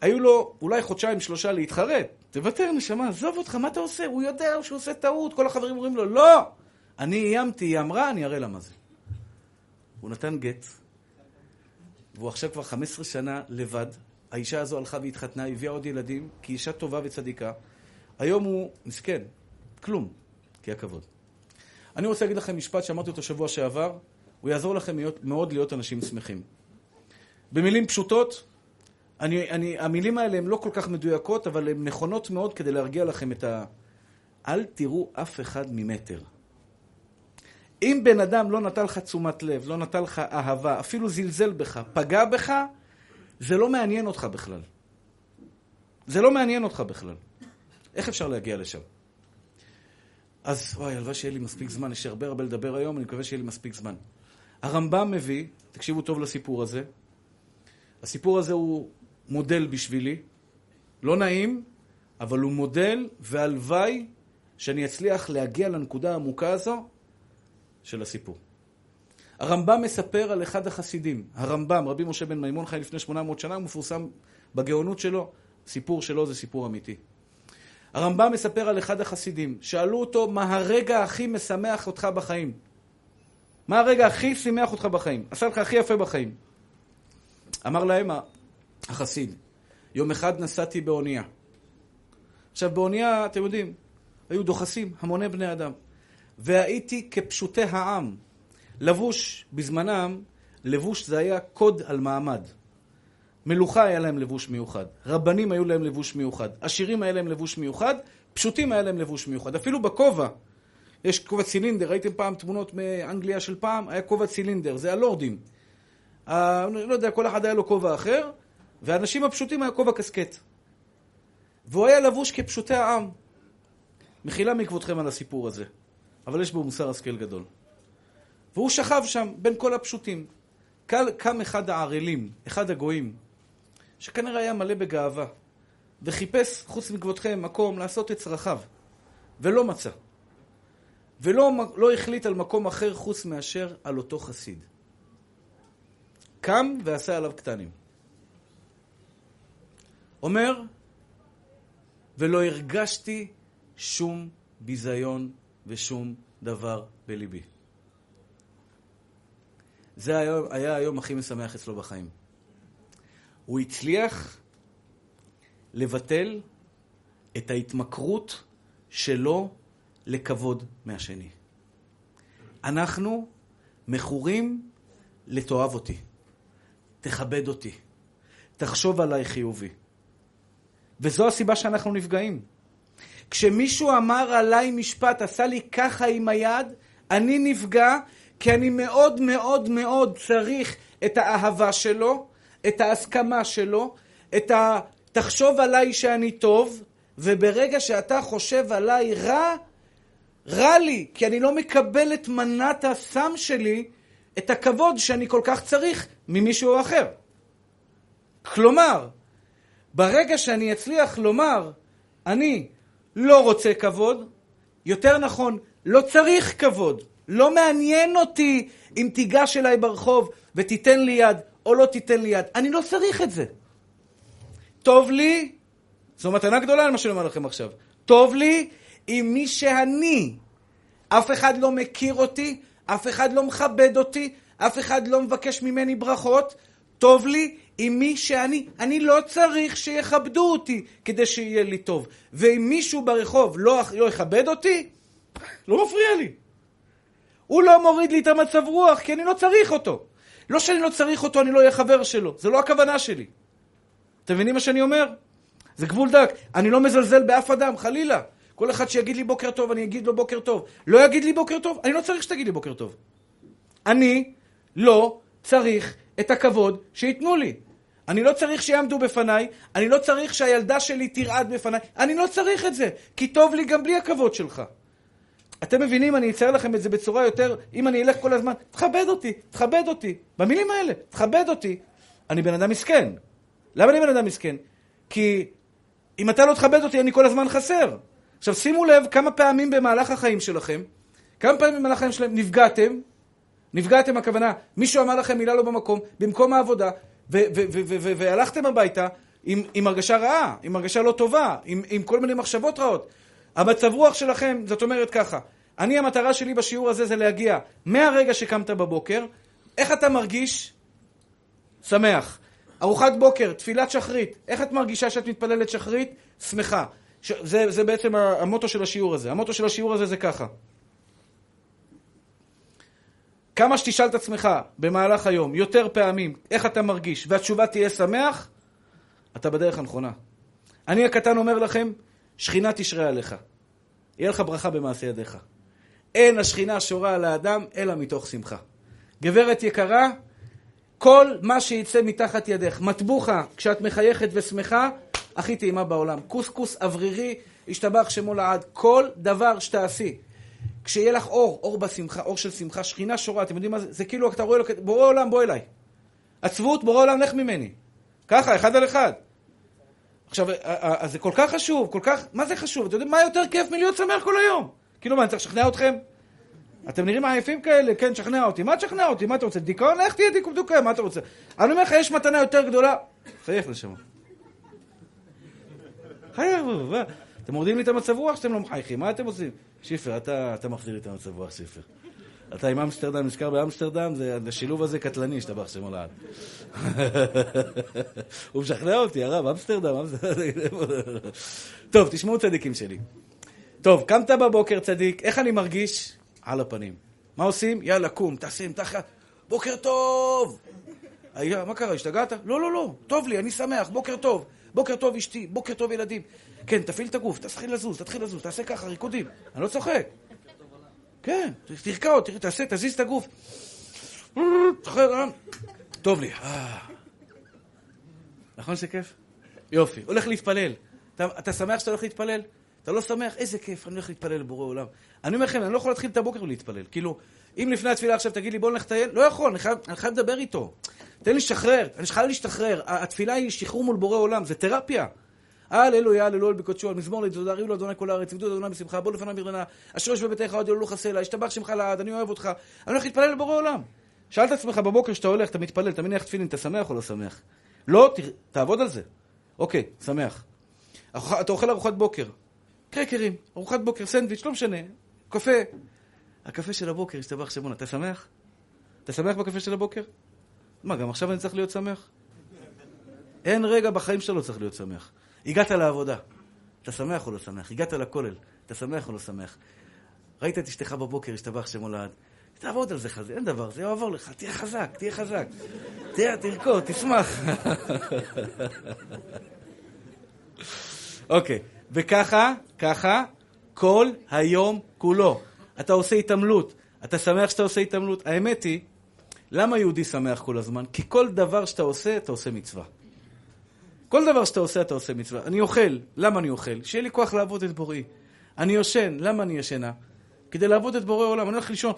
היו לו אולי חודשיים, שלושה להתחרט. תוותר, נשמה, עזוב אותך, מה אתה עושה? הוא יודע שהוא עושה טעות, כל החברים אומרים לו, לא! אני איימתי, היא אמרה, אני אראה לה מה זה. הוא נתן גט, והוא עכשיו כבר 15 שנה לבד. האישה הזו הלכה והתחתנה, הביאה עוד ילדים, כי אישה טובה וצדיקה. היום הוא מסכן, כלום, כי הכבוד. אני רוצה להגיד לכם משפט שאמרתי אותו שבוע שעבר, הוא יעזור לכם מאוד להיות אנשים שמחים. במילים פשוטות, אני, אני, המילים האלה הן לא כל כך מדויקות, אבל הן נכונות מאוד כדי להרגיע לכם את ה... אל תראו אף אחד ממטר. אם בן אדם לא נתן לך תשומת לב, לא נתן לך אהבה, אפילו זלזל בך, פגע בך, זה לא מעניין אותך בכלל. זה לא מעניין אותך בכלל. איך אפשר להגיע לשם? אז וואי, הלוואי שיהיה לי מספיק זמן, יש הרבה הרבה לדבר היום, אני מקווה שיהיה לי מספיק זמן. הרמב"ם מביא, תקשיבו טוב לסיפור הזה, הסיפור הזה הוא מודל בשבילי, לא נעים, אבל הוא מודל, והלוואי שאני אצליח להגיע לנקודה העמוקה הזו של הסיפור. הרמב"ם מספר על אחד החסידים, הרמב"ם, רבי משה בן מימון חי לפני 800 שנה, הוא מפורסם בגאונות שלו, סיפור שלו זה סיפור אמיתי. הרמב"ם מספר על אחד החסידים, שאלו אותו, מה הרגע הכי משמח אותך בחיים? מה הרגע הכי שימח אותך בחיים? עשה לך הכי יפה בחיים? אמר להם החסיד, יום אחד נסעתי באונייה. עכשיו, באונייה, אתם יודעים, היו דוחסים המוני בני אדם. והייתי כפשוטי העם, לבוש בזמנם, לבוש זה היה קוד על מעמד. מלוכה היה להם לבוש מיוחד, רבנים היו להם לבוש מיוחד, עשירים היה להם לבוש מיוחד, פשוטים היה להם לבוש מיוחד. אפילו בכובע, יש כובע צילינדר, ראיתם פעם תמונות מאנגליה של פעם? היה כובע צילינדר, זה הלורדים. אני לא יודע, כל אחד היה לו כובע אחר, והאנשים הפשוטים היה כובע קסקט. והוא היה לבוש כפשוטי העם. מחילה מכבודכם על הסיפור הזה, אבל יש בו מוסר השכל גדול. והוא שכב שם בין כל הפשוטים. קם אחד הערלים, אחד הגויים, שכנראה היה מלא בגאווה, וחיפש, חוץ מכבודכם, מקום לעשות את צרכיו, ולא מצא. ולא לא החליט על מקום אחר חוץ מאשר על אותו חסיד. קם ועשה עליו קטנים. אומר, ולא הרגשתי שום ביזיון ושום דבר בליבי. זה היה, היה היום הכי משמח אצלו בחיים. הוא הצליח לבטל את ההתמכרות שלו לכבוד מהשני. אנחנו מכורים לתאהב אותי, תכבד אותי, תחשוב עליי חיובי. וזו הסיבה שאנחנו נפגעים. כשמישהו אמר עליי משפט, עשה לי ככה עם היד, אני נפגע כי אני מאוד מאוד מאוד צריך את האהבה שלו, את ההסכמה שלו, את ה... תחשוב עליי שאני טוב, וברגע שאתה חושב עליי רע, רע לי, כי אני לא מקבל את מנת הסם שלי, את הכבוד שאני כל כך צריך ממישהו אחר. כלומר, ברגע שאני אצליח לומר, אני לא רוצה כבוד, יותר נכון, לא צריך כבוד, לא מעניין אותי אם תיגש אליי ברחוב ותיתן לי יד או לא תיתן לי יד. אני לא צריך את זה. טוב לי, זו מתנה גדולה על מה שאני אומר לכם עכשיו. טוב לי עם מי שאני. אף אחד לא מכיר אותי, אף אחד לא מכבד אותי, אף אחד לא מבקש ממני ברכות. טוב לי עם מי שאני. אני לא צריך שיכבדו אותי כדי שיהיה לי טוב. ואם מישהו ברחוב לא, לא יכבד אותי, לא מפריע לי. הוא לא מוריד לי את המצב רוח, כי אני לא צריך אותו. לא שאני לא צריך אותו, אני לא אהיה חבר שלו. זה לא הכוונה שלי. אתם מבינים מה שאני אומר? זה גבול דק. אני לא מזלזל באף אדם, חלילה. כל אחד שיגיד לי בוקר טוב, אני אגיד לו בוקר טוב. לא יגיד לי בוקר טוב, אני לא צריך שתגיד לי בוקר טוב. אני לא צריך את הכבוד שייתנו לי. אני לא צריך שיעמדו בפניי, אני לא צריך שהילדה שלי תרעד בפניי, אני לא צריך את זה, כי טוב לי גם בלי הכבוד שלך. אתם מבינים, אני אצייר לכם את זה בצורה יותר, אם אני אלך כל הזמן, תכבד אותי, תכבד אותי. במילים האלה, תכבד אותי. אני בן אדם מסכן. למה אני בן אדם מסכן? כי אם אתה לא תכבד אותי, אני כל הזמן חסר. עכשיו שימו לב כמה פעמים במהלך החיים שלכם, כמה פעמים במהלך החיים שלכם נפגעתם, נפגעתם הכוונה, מישהו אמר לכם מילה לא במקום, במקום העבודה, והלכתם הביתה עם, עם הרגשה רעה, עם הרגשה לא טובה, עם, עם כל מיני מחשבות רעות. המצב רוח שלכם, זאת אומרת ככה, אני המטרה שלי בשיעור הזה זה להגיע מהרגע שקמת בבוקר, איך אתה מרגיש? שמח. ארוחת בוקר, תפילת שחרית, איך את מרגישה שאת מתפללת שחרית? שמחה. ש... זה, זה בעצם המוטו של השיעור הזה. המוטו של השיעור הזה זה ככה. כמה שתשאל את עצמך במהלך היום, יותר פעמים, איך אתה מרגיש, והתשובה תהיה שמח, אתה בדרך הנכונה. אני הקטן אומר לכם, שכינה תשרה עליך. יהיה לך ברכה במעשה ידיך. אין השכינה שורה על האדם, אלא מתוך שמחה. גברת יקרה, כל מה שיצא מתחת ידך, מטבוחה, כשאת מחייכת ושמחה, הכי טעימה בעולם. קוסקוס אוורירי, השתבח שמו לעד. כל דבר שתעשי. כשיהיה לך אור, אור בשמחה, אור של שמחה, שכינה שורה, אתם יודעים מה זה? זה כאילו אתה רואה לו, בורא עולם בוא אליי. עצבות, בורא עולם לך ממני. ככה, אחד על אחד. עכשיו, אז זה כל כך חשוב, כל כך, מה זה חשוב? אתם יודעים מה יותר כיף מלהיות שמח כל היום? כאילו מה, אני צריך לשכנע אתכם? אתם נראים עייפים כאלה, כן, תשכנע אותי. מה תשכנע אותי? מה אתה רוצה? דיכאון? איך תהיה דיכאון? מה אתה רוצה? אני אומר לך, יש מתנה יותר גדולה. חייך לשם. אתם מורדים לי את המצב רוח שאתם לא מחייכים, מה אתם עושים? שיפר, אתה, אתה מחזיר המצב רוח, שיפר. אתה עם אמסטרדם, נזכר באמסטרדם, זה, השילוב הזה קטלני, השתבח שם לעד. הוא משכנע אותי, הרב, אמסטרדם, אמסטרדם. טוב, תשמעו צדיקים שלי. טוב, קמת בבוקר צדיק, איך אני מרגיש? על הפנים. מה עושים? יאללה, קום, תעשה, תחת. בוקר טוב! היה, מה קרה, השתגעת? לא, לא, לא, טוב לי, אני שמח, בוקר טוב. בוקר טוב אשתי, בוקר טוב ילדים. כן, תפעיל את הגוף, תתחיל לזוז, תתחיל לזוז, תעשה ככה, ריקודים. אני לא צוחק. כן, תרקוד, תעשה, תזיז את הגוף. טוב לי. אה. נכון שזה כיף? יופי. הולך להתפלל. אתה שמח שאתה הולך להתפלל? אתה לא שמח? איזה כיף, אני הולך להתפלל לבורא עולם. אני אומר לכם, אני לא יכול להתחיל את הבוקר ולהתפלל. כאילו, אם לפני התפילה עכשיו תגיד לי בוא נלך לטייל, לא יכול, אני חייב, אני חייב לדבר איתו. תן לי לשחרר, אני חייב להשתחרר. התפילה היא שחרור מול בורא עולם, זה תרפיה. הללו על בקודשו, על מזמור לתודה, ריבו לאדוני כל הארץ, עבדו לאדוני בשמחה, בוא לפניו ברנה, אשר יש בביתך עוד ילולו חסלה, השתבח שמך לעד, אני אוהב אותך. אני הולך להתפלל לבורא עולם. שאל את עצמך בבוקר כשאתה הולך, אתה מתפלל, אתה מניח תפילין, אתה שמח או לא שמח? לא, תעבוד על זה. אוקיי, שמח. אתה אוכל ארוחת בוקר. קרקרים, ארוחת בוקר, סנדוויץ', לא משנה, קפה. הקפה של הבוקר, השתבח שמונה, אתה שמח? אתה שמח בקפה של הבוקר? מה, גם עכשיו אני צריך להיות שמח? אין רגע בחיים לא צריך להיות שמח. הגעת לעבודה, אתה שמח או לא שמח? הגעת לכולל, אתה שמח או לא שמח? ראית את אשתך בבוקר, השתבח שמו לעד. תעבוד על זה חזק, אין דבר, זה יעבור לך, תהיה חזק, תהיה חזק. תהיה, תרקוד, תשמח. אוקיי, וככה, ככה, כל היום כולו. אתה עושה התעמלות, אתה שמח שאתה עושה התעמלות. האמת היא, למה יהודי שמח כל הזמן? כי כל דבר שאתה עושה, אתה עושה מצווה. כל דבר שאתה עושה, אתה עושה מצווה. אני אוכל, למה אני אוכל? שיהיה לי כוח לעבוד את בוראי. אני יושן, למה אני ישנה? כדי לעבוד את בורא עולם. אני הולך לישון,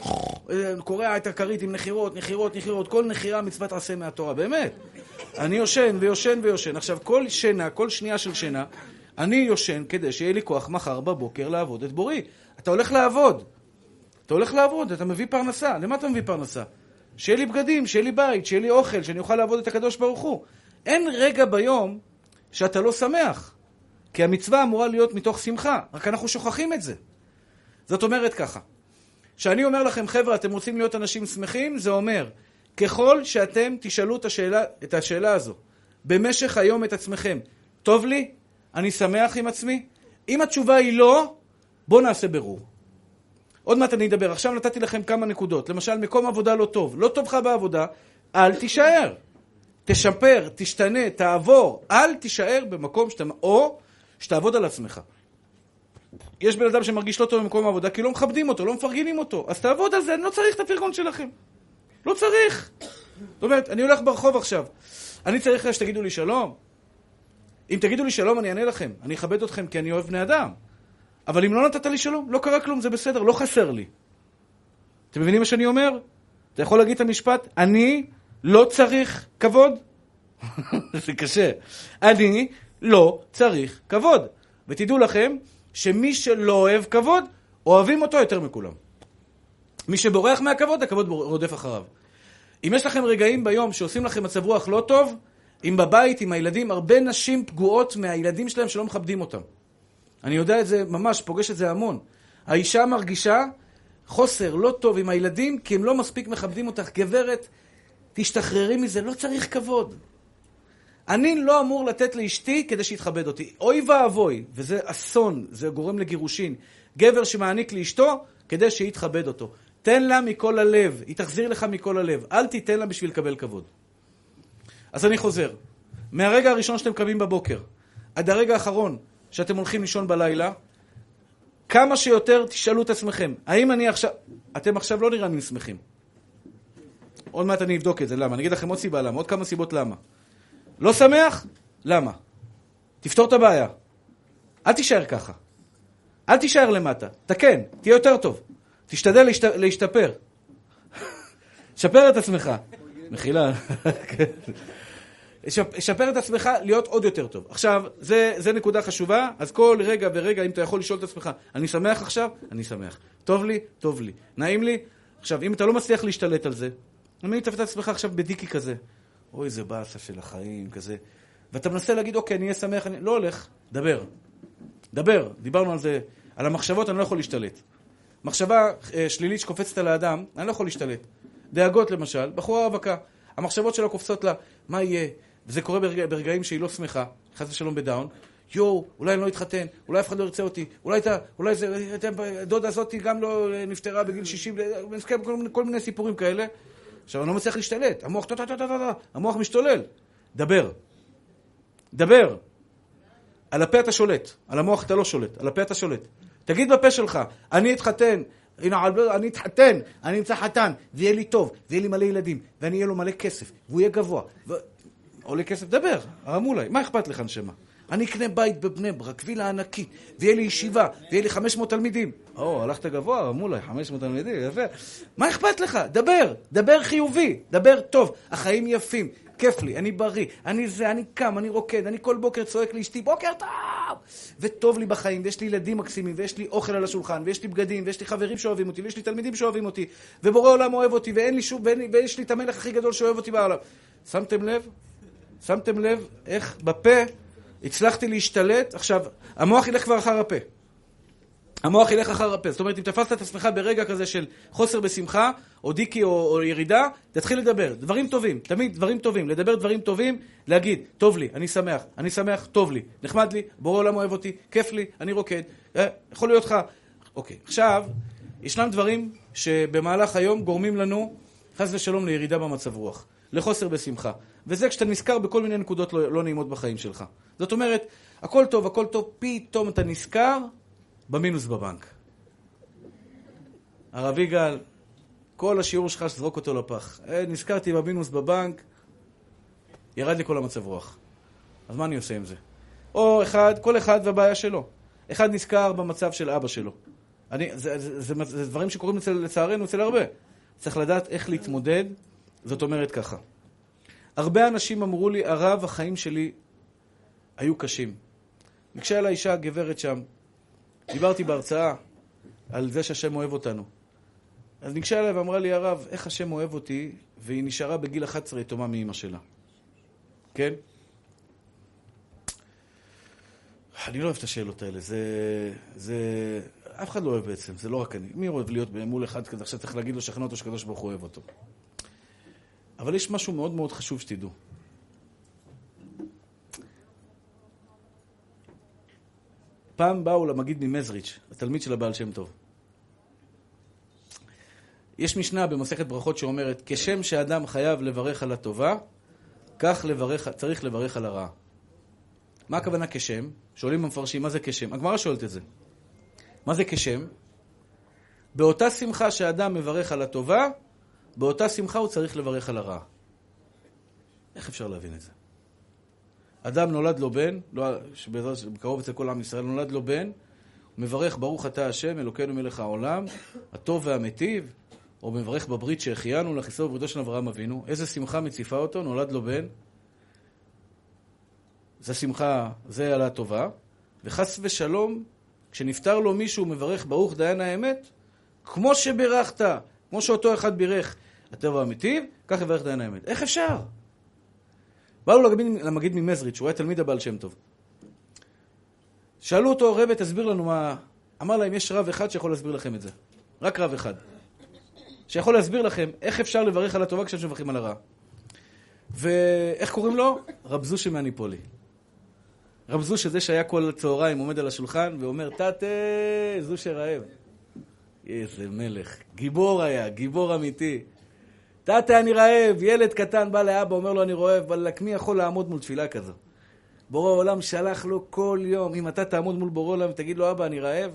קורע את הכרית עם נחירות, נחירות, נחירות. כל נחירה מצוות עשה מהתורה, באמת. אני יושן ויושן ויושן. עכשיו, כל שינה, כל שנייה של שינה, אני יושן כדי שיהיה לי כוח מחר בבוקר לעבוד את בוראי. אתה הולך לעבוד. אתה הולך לעבוד, אתה מביא פרנסה. למה אתה מביא פרנסה? שיהיה לי בגדים, שיהיה לי בית, שיהיה לי אוכל, שאני אוכל לעבוד את הקדוש ברוך הוא. אין רגע ביום שאתה לא שמח. כי המצווה אמורה להיות מתוך שמחה, רק אנחנו שוכחים את זה. זאת אומרת ככה, כשאני אומר לכם, חבר'ה, אתם רוצים להיות אנשים שמחים, זה אומר, ככל שאתם תשאלו את השאלה, את השאלה הזו, במשך היום את עצמכם. טוב לי? אני שמח עם עצמי? אם התשובה היא לא, בואו נעשה בירור. עוד מעט אני אדבר. עכשיו נתתי לכם כמה נקודות. למשל, מקום עבודה לא טוב. לא טוב לך בעבודה, אל תישאר. תשפר, תשתנה, תעבור. אל תישאר במקום שאתה... או שתעבוד על עצמך. יש בן אדם שמרגיש לא טוב במקום העבודה כי לא מכבדים אותו, לא מפרגנים אותו. אז תעבוד על זה, אני לא צריך את הפרגון שלכם. לא צריך. זאת אומרת, אני הולך ברחוב עכשיו. אני צריך שתגידו לי שלום. אם תגידו לי שלום, אני אענה לכם. אני אכבד אתכם כי אני אוהב בני אדם. אבל אם לא נתת לי שלום, לא קרה כלום, זה בסדר, לא חסר לי. אתם מבינים מה שאני אומר? אתה יכול להגיד את המשפט, אני לא צריך כבוד? זה קשה. אני לא צריך כבוד. ותדעו לכם שמי שלא אוהב כבוד, אוהבים אותו יותר מכולם. מי שבורח מהכבוד, הכבוד רודף אחריו. אם יש לכם רגעים ביום שעושים לכם מצב רוח לא טוב, אם בבית, עם הילדים, הרבה נשים פגועות מהילדים שלהם שלא מכבדים אותם. אני יודע את זה ממש, פוגש את זה המון. האישה מרגישה חוסר לא טוב עם הילדים, כי הם לא מספיק מכבדים אותך. גברת, תשתחררי מזה, לא צריך כבוד. אני לא אמור לתת לאשתי כדי שיתכבד אותי. אוי ואבוי, וזה אסון, זה גורם לגירושין. גבר שמעניק לאשתו כדי שיתכבד אותו. תן לה מכל הלב, היא תחזיר לך מכל הלב. אל תיתן לה בשביל לקבל כבוד. אז אני חוזר. מהרגע הראשון שאתם קמים בבוקר, עד הרגע האחרון שאתם הולכים לישון בלילה, כמה שיותר תשאלו את עצמכם, האם אני עכשיו... אתם עכשיו לא נראים שמחים. עוד מעט אני אבדוק את זה, למה? אני אגיד לכם עוד סיבה למה, עוד כמה סיבות למה. לא שמח? למה? תפתור את הבעיה. אל תישאר ככה. אל תישאר למטה. תקן, תהיה יותר טוב. תשתדל להשת... להשתפר. שפר את עצמך. מחילה. שפר את עצמך להיות עוד יותר טוב. עכשיו, זה, זה נקודה חשובה, אז כל רגע ורגע, אם אתה יכול לשאול את עצמך, אני שמח עכשיו? אני שמח. טוב לי? טוב לי. נעים לי? עכשיו, אם אתה לא מצליח להשתלט על זה, אני מתאפת את עצמך עכשיו בדיקי כזה. אוי, איזה באסה של החיים, כזה. ואתה מנסה להגיד, אוקיי, אני אהיה שמח, אני... לא הולך, דבר. דבר. דיברנו על זה, על המחשבות אני לא יכול להשתלט. מחשבה אה, שלילית שקופצת על האדם, אני לא יכול להשתלט. דאגות למשל, בחורה רווקה, המחשבות שלה קופצות לה, מה יהיה? וזה קורה ברגע, ברגעים שהיא לא שמחה, חס ושלום בדאון. יואו, אולי אני לא אתחתן, אולי אף אחד לא ירצה אותי, אולי אתה, אולי זה, דודה הזאתי גם לא אה, נפטרה בגיל 60, כל, כל מיני סיפורים כאלה. עכשיו, אני לא מצליח להשתלט. המוח, טה טה טה טה טה, המוח משתולל. דבר. דבר. על הפה אתה שולט, על המוח אתה לא שולט, על הפה אתה שולט. תגיד בפה שלך, אני אתחתן, הנה, אני אתחתן, אני אמצא חתן, ויהיה לי טוב, ויהיה לי מלא ילדים, ואני אהיה לו מלא כסף, והוא יהיה גבוה. ו... עולה כסף, דבר, הרמולי, מה אכפת לך, נשמה? אני אקנה בית בבני ברק, וילה ענקית, ויהיה לי ישיבה, ויהיה לי 500 תלמידים. או, הלכת גבוה, רמולי, 500 תלמידים, יפה. מה אכפת לך? דבר, דבר חיובי, דבר טוב. החיים יפים, כיף לי, אני בריא, אני זה, אני קם, אני רוקד, אני כל בוקר צועק לאשתי, בוקר טוב! וטוב לי בחיים, ויש לי ילדים מקסימים, ויש לי אוכל על השולחן, ויש לי בגדים, ויש לי חברים שאוהבים אותי, ויש לי תלמידים שאוהבים אותי, ובורא עולם אוהב אותי, ואין לי שום, ויש לי את המלך הכי גדול שאוהב אותי בעולם. שמתם לב? שמתם לב איך בפה הצלחתי להשתלט? עכשיו, המוח ילך כבר אחר הפה. המוח ילך אחר הפה. זאת אומרת, אם תפסת את עצמך ברגע כזה של חוסר בשמחה, או דיקי או, או ירידה, תתחיל לדבר. דברים טובים, תמיד דברים טובים. לדבר דברים טובים, להגיד, טוב לי, אני שמח, אני שמח, טוב לי, נחמד לי, בורא עולם אוהב אותי, כיף לי, אני רוקד, אה, יכול להיות לך... אוקיי, עכשיו, ישנם דברים שבמהלך היום גורמים לנו, חס ושלום, לירידה במצב רוח, לחוסר בשמחה. וזה כשאתה נזכר בכל מיני נקודות לא, לא נעימות בחיים שלך. זאת אומרת, הכל טוב, הכל טוב, פתאום אתה נזכר במינוס בבנק. הרב יגאל, כל השיעור שלך, שזרוק אותו לפח. אה, נזכרתי במינוס בבנק, ירד לי כל המצב רוח. אז מה אני עושה עם זה? או אחד, כל אחד והבעיה שלו. אחד נזכר במצב של אבא שלו. אני, זה, זה, זה, זה, זה דברים שקורים לצערנו אצל הרבה. צריך לדעת איך להתמודד, זאת אומרת ככה. הרבה אנשים אמרו לי, הרב, החיים שלי היו קשים. ניגשה אליי אישה, גברת שם, דיברתי בהרצאה על זה שהשם אוהב אותנו. אז ניגשה אליי ואמרה לי, הרב, איך השם אוהב אותי, והיא נשארה בגיל 11 יתומה מאימא שלה. כן? אני לא אוהב את השאלות האלה, זה... זה... אף אחד לא אוהב בעצם, זה לא רק אני. מי אוהב להיות מול אחד כזה, עכשיו צריך להגיד לו, שכנע אותו שקדוש ברוך הוא אוהב אותו. אבל יש משהו מאוד מאוד חשוב שתדעו. פעם באו למגיד ממזריץ', התלמיד של הבעל שם טוב. יש משנה במסכת ברכות שאומרת, כשם שאדם חייב לברך על הטובה, כך לברך, צריך לברך על הרעה. מה הכוונה כשם? שואלים המפרשים, מה זה כשם? הגמרא שואלת את זה. מה זה כשם? באותה שמחה שאדם מברך על הטובה, באותה שמחה הוא צריך לברך על הרעה. איך אפשר להבין את זה? אדם נולד לו בן, לא, שבקרוב אצל כל עם ישראל נולד לו בן, הוא מברך ברוך אתה השם אלוקינו מלך העולם, הטוב והמיטיב, או מברך בברית שהחיינו לכיסו בבריתו של אברהם אבינו, איזה שמחה מציפה אותו, נולד לו בן. זה שמחה, זה על הטובה, וחס ושלום, כשנפטר לו מישהו מברך ברוך דיין האמת, כמו שבירכת, כמו שאותו אחד בירך הטוב והמיטיב, כך יברך דיין האמת. איך אפשר? באו למגיד, למגיד ממזריץ', שהוא היה תלמיד הבעל שם טוב. שאלו אותו, רבי, תסביר לנו מה... אמר להם, יש רב אחד שיכול להסביר לכם את זה. רק רב אחד. שיכול להסביר לכם איך אפשר לברך על הטובה כשאתם מברכים על הרע. ואיך קוראים לו? רב זושה מהניפולי. רב זושה זה שהיה כל הצהריים עומד על השולחן ואומר, תתה, זושה רעב. איזה מלך. גיבור היה, גיבור אמיתי. תתה, אני רעב. ילד קטן בא לאבא, אומר לו, אני רעב, אבל מי יכול לעמוד מול תפילה כזו? בורא העולם שלח לו כל יום, אם אתה תעמוד מול בורא העולם ותגיד לו, אבא, אני רעב,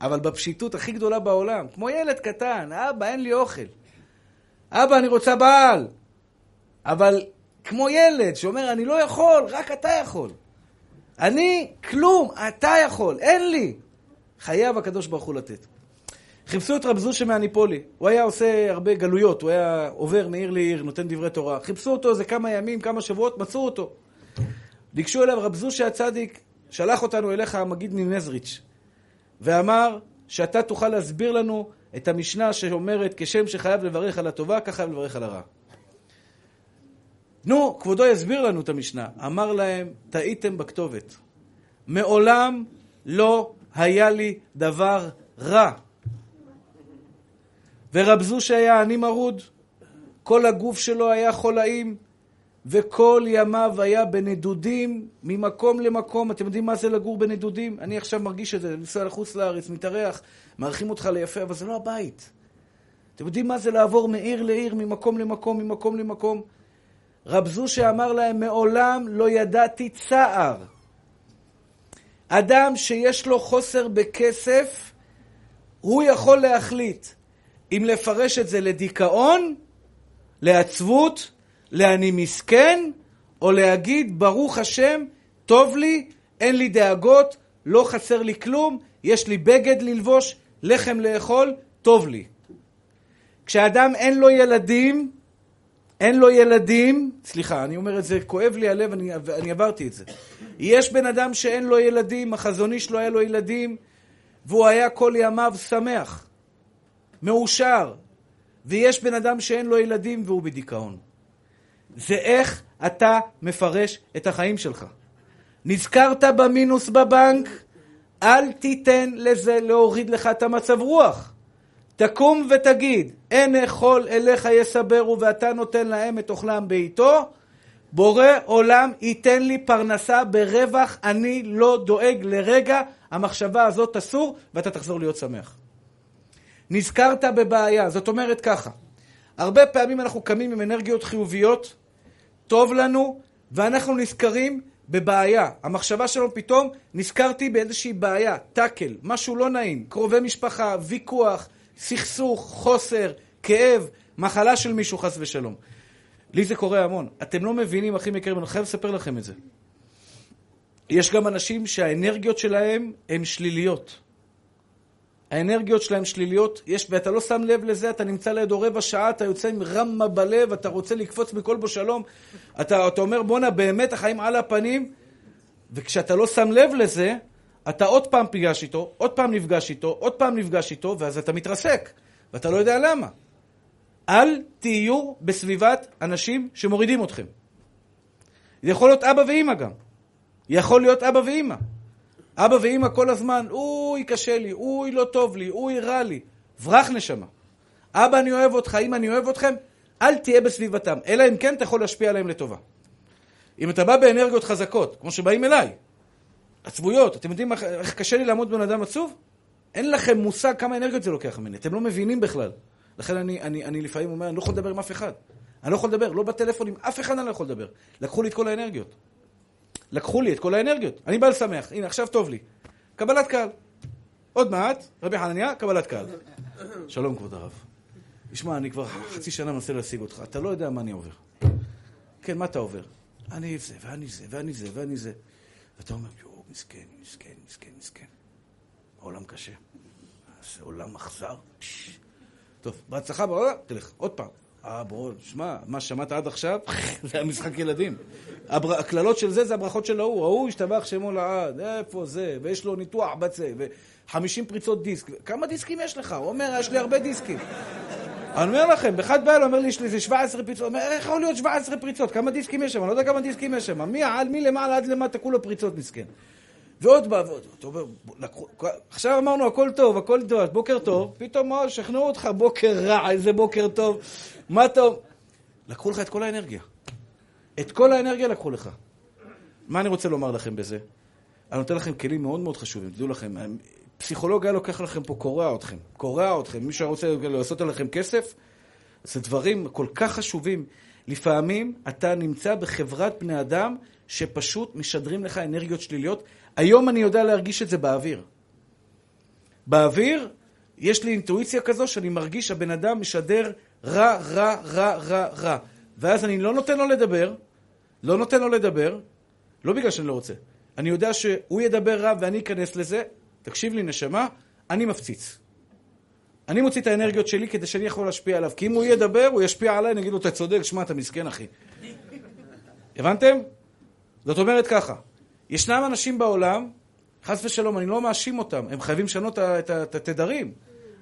אבל בפשיטות הכי גדולה בעולם, כמו ילד קטן, אבא, אין לי אוכל. אבא, אני רוצה בעל. אבל כמו ילד שאומר, אני לא יכול, רק אתה יכול. אני, כלום, אתה יכול, אין לי. חייב הקדוש ברוך הוא לתת. חיפשו את רב זושה מהניפולי. הוא היה עושה הרבה גלויות, הוא היה עובר מעיר לעיר, נותן דברי תורה. חיפשו אותו איזה כמה ימים, כמה שבועות, מצאו אותו. ניגשו אליו רב זושה הצדיק, שלח אותנו אליך המגיד ממזריץ'. ואמר שאתה תוכל להסביר לנו את המשנה שאומרת כשם שחייב לברך על הטובה, כך חייב לברך על הרע. נו, כבודו יסביר לנו את המשנה. אמר להם, טעיתם בכתובת. מעולם לא היה לי דבר רע. ורב זושה היה עני מרוד, כל הגוף שלו היה חולאים, וכל ימיו היה בנדודים ממקום למקום. אתם יודעים מה זה לגור בנדודים? אני עכשיו מרגיש את זה, לנסוע לחוץ לארץ, מתארח, מארחים אותך ליפה, אבל זה לא הבית. אתם יודעים מה זה לעבור מעיר לעיר, ממקום למקום, ממקום למקום? רב זושה אמר להם, מעולם לא ידעתי צער. אדם שיש לו חוסר בכסף, הוא יכול להחליט אם לפרש את זה לדיכאון, לעצבות, לאני מסכן, או להגיד, ברוך השם, טוב לי, אין לי דאגות, לא חסר לי כלום, יש לי בגד ללבוש, לחם לאכול, טוב לי. כשאדם אין לו ילדים, אין לו ילדים, סליחה, אני אומר את זה, כואב לי הלב, אני, אני עברתי את זה. יש בן אדם שאין לו ילדים, החזון איש לא היה לו ילדים, והוא היה כל ימיו שמח, מאושר, ויש בן אדם שאין לו ילדים והוא בדיכאון. זה איך אתה מפרש את החיים שלך. נזכרת במינוס בבנק, אל תיתן לזה להוריד לך את המצב רוח. תקום ותגיד, אין אכול אליך יסברו ואתה נותן להם את אוכלם בעיתו, בורא עולם ייתן לי פרנסה ברווח, אני לא דואג לרגע, המחשבה הזאת אסור ואתה תחזור להיות שמח. נזכרת בבעיה, זאת אומרת ככה, הרבה פעמים אנחנו קמים עם אנרגיות חיוביות, טוב לנו, ואנחנו נזכרים בבעיה. המחשבה שלנו פתאום, נזכרתי באיזושהי בעיה, טאקל, משהו לא נעים, קרובי משפחה, ויכוח, סכסוך, חוסר, כאב, מחלה של מישהו חס ושלום. לי זה קורה המון. אתם לא מבינים, אחים יקרים, אני חייב לספר לכם את זה. יש גם אנשים שהאנרגיות שלהם הן שליליות. האנרגיות שלהם שליליות, יש, ואתה לא שם לב לזה, אתה נמצא לידו רבע שעה, אתה יוצא עם רמה בלב, אתה רוצה לקפוץ מכל בו שלום, אתה, אתה אומר, בואנה, באמת החיים על הפנים, וכשאתה לא שם לב לזה, אתה עוד פעם פגש איתו, עוד פעם נפגש איתו, עוד פעם נפגש איתו, ואז אתה מתרסק, ואתה לא יודע למה. אל תהיו בסביבת אנשים שמורידים אתכם. זה יכול להיות אבא ואימא גם. יכול להיות אבא ואימא. אבא ואימא כל הזמן, אוי, קשה לי, אוי, לא טוב לי, אוי, רע לי. ברח נשמה. אבא, אני אוהב אותך, אמא, אני אוהב אתכם, אל תהיה בסביבתם. אלא אם כן אתה יכול להשפיע עליהם לטובה. אם אתה בא באנרגיות חזקות, כמו שבאים אליי, עצבויות. אתם יודעים איך קשה לי לעמוד בן אדם עצוב? אין לכם מושג כמה אנרגיות זה לוקח ממני. אתם לא מבינים בכלל. לכן אני, אני, אני לפעמים אומר, אני לא יכול לדבר עם אף אחד. אני לא יכול לדבר, לא בטלפון עם אף אחד אני לא יכול לדבר. לקחו לי את כל האנרגיות. לקחו לי את כל האנרגיות. אני בא לשמח, הנה, עכשיו טוב לי. קבלת קהל. עוד מעט, רבי חנניה, קבלת קהל. שלום, כבוד הרב. תשמע, אני כבר חצי שנה מנסה להשיג אותך, אתה לא יודע מה אני עובר. כן, מה אתה עובר? אני זה, ואני זה, ואני זה, ואני זה. ואתה אומר, יואו, מסכן, מסכן, מסכן, מסכן. העולם קשה. זה עולם אכזר. טוב, בהצלחה בעולם, תלך, עוד פעם. אה, בוא, שמע, מה שמעת עד עכשיו? זה היה משחק ילדים. הקללות של זה זה הברכות של ההוא. ההוא השתבח שמו לעד, איפה זה? ויש לו ניתוח בצה, ו-50 פריצות דיסק. כמה דיסקים יש לך? הוא אומר, יש לי הרבה דיסקים. אני אומר לכם, באחד בא אליי, אומר לי, יש לי איזה 17 פריצות. הוא אומר, איך יכול להיות 17 פריצות? כמה דיסקים יש שם? אני לא יודע כמה דיסקים יש שם. מי, על- מלמעלה עד למטה, כולו פריצות, מסכן. ועוד בא ועוד. לקחו, עכשיו אמרנו, הכל טוב, הכל טוב, בוקר טוב, פתאום מה, שכנעו אותך, בוקר רע, איזה בוקר טוב, מה טוב. לקחו לך את כל האנרגיה. את כל האנרגיה לקחו לך. מה אני רוצה לומר לכם בזה? אני נותן לכם כלים מאוד מאוד חשובים, תדעו לכם, פסיכולוג היה לוקח לכם פה, קורע אתכם, קורע אתכם, מישהו רוצה לעשות עליכם כסף? זה דברים כל כך חשובים. לפעמים אתה נמצא בחברת בני אדם שפשוט משדרים לך אנרגיות שליליות. היום אני יודע להרגיש את זה באוויר. באוויר יש לי אינטואיציה כזו שאני מרגיש שהבן אדם משדר רע, רע, רע, רע, רע. ואז אני לא נותן לו לדבר, לא נותן לו לדבר, לא בגלל שאני לא רוצה. אני יודע שהוא ידבר רע ואני אכנס לזה, תקשיב לי נשמה, אני מפציץ. אני מוציא את האנרגיות שלי כדי שאני יכול להשפיע עליו. כי אם הוא ידבר, הוא ישפיע עליי, אני אגיד לו, אתה צודק, שמע, אתה מסכן, אחי. הבנתם? זאת אומרת ככה, ישנם אנשים בעולם, חס ושלום, אני לא מאשים אותם, הם חייבים לשנות את התדרים.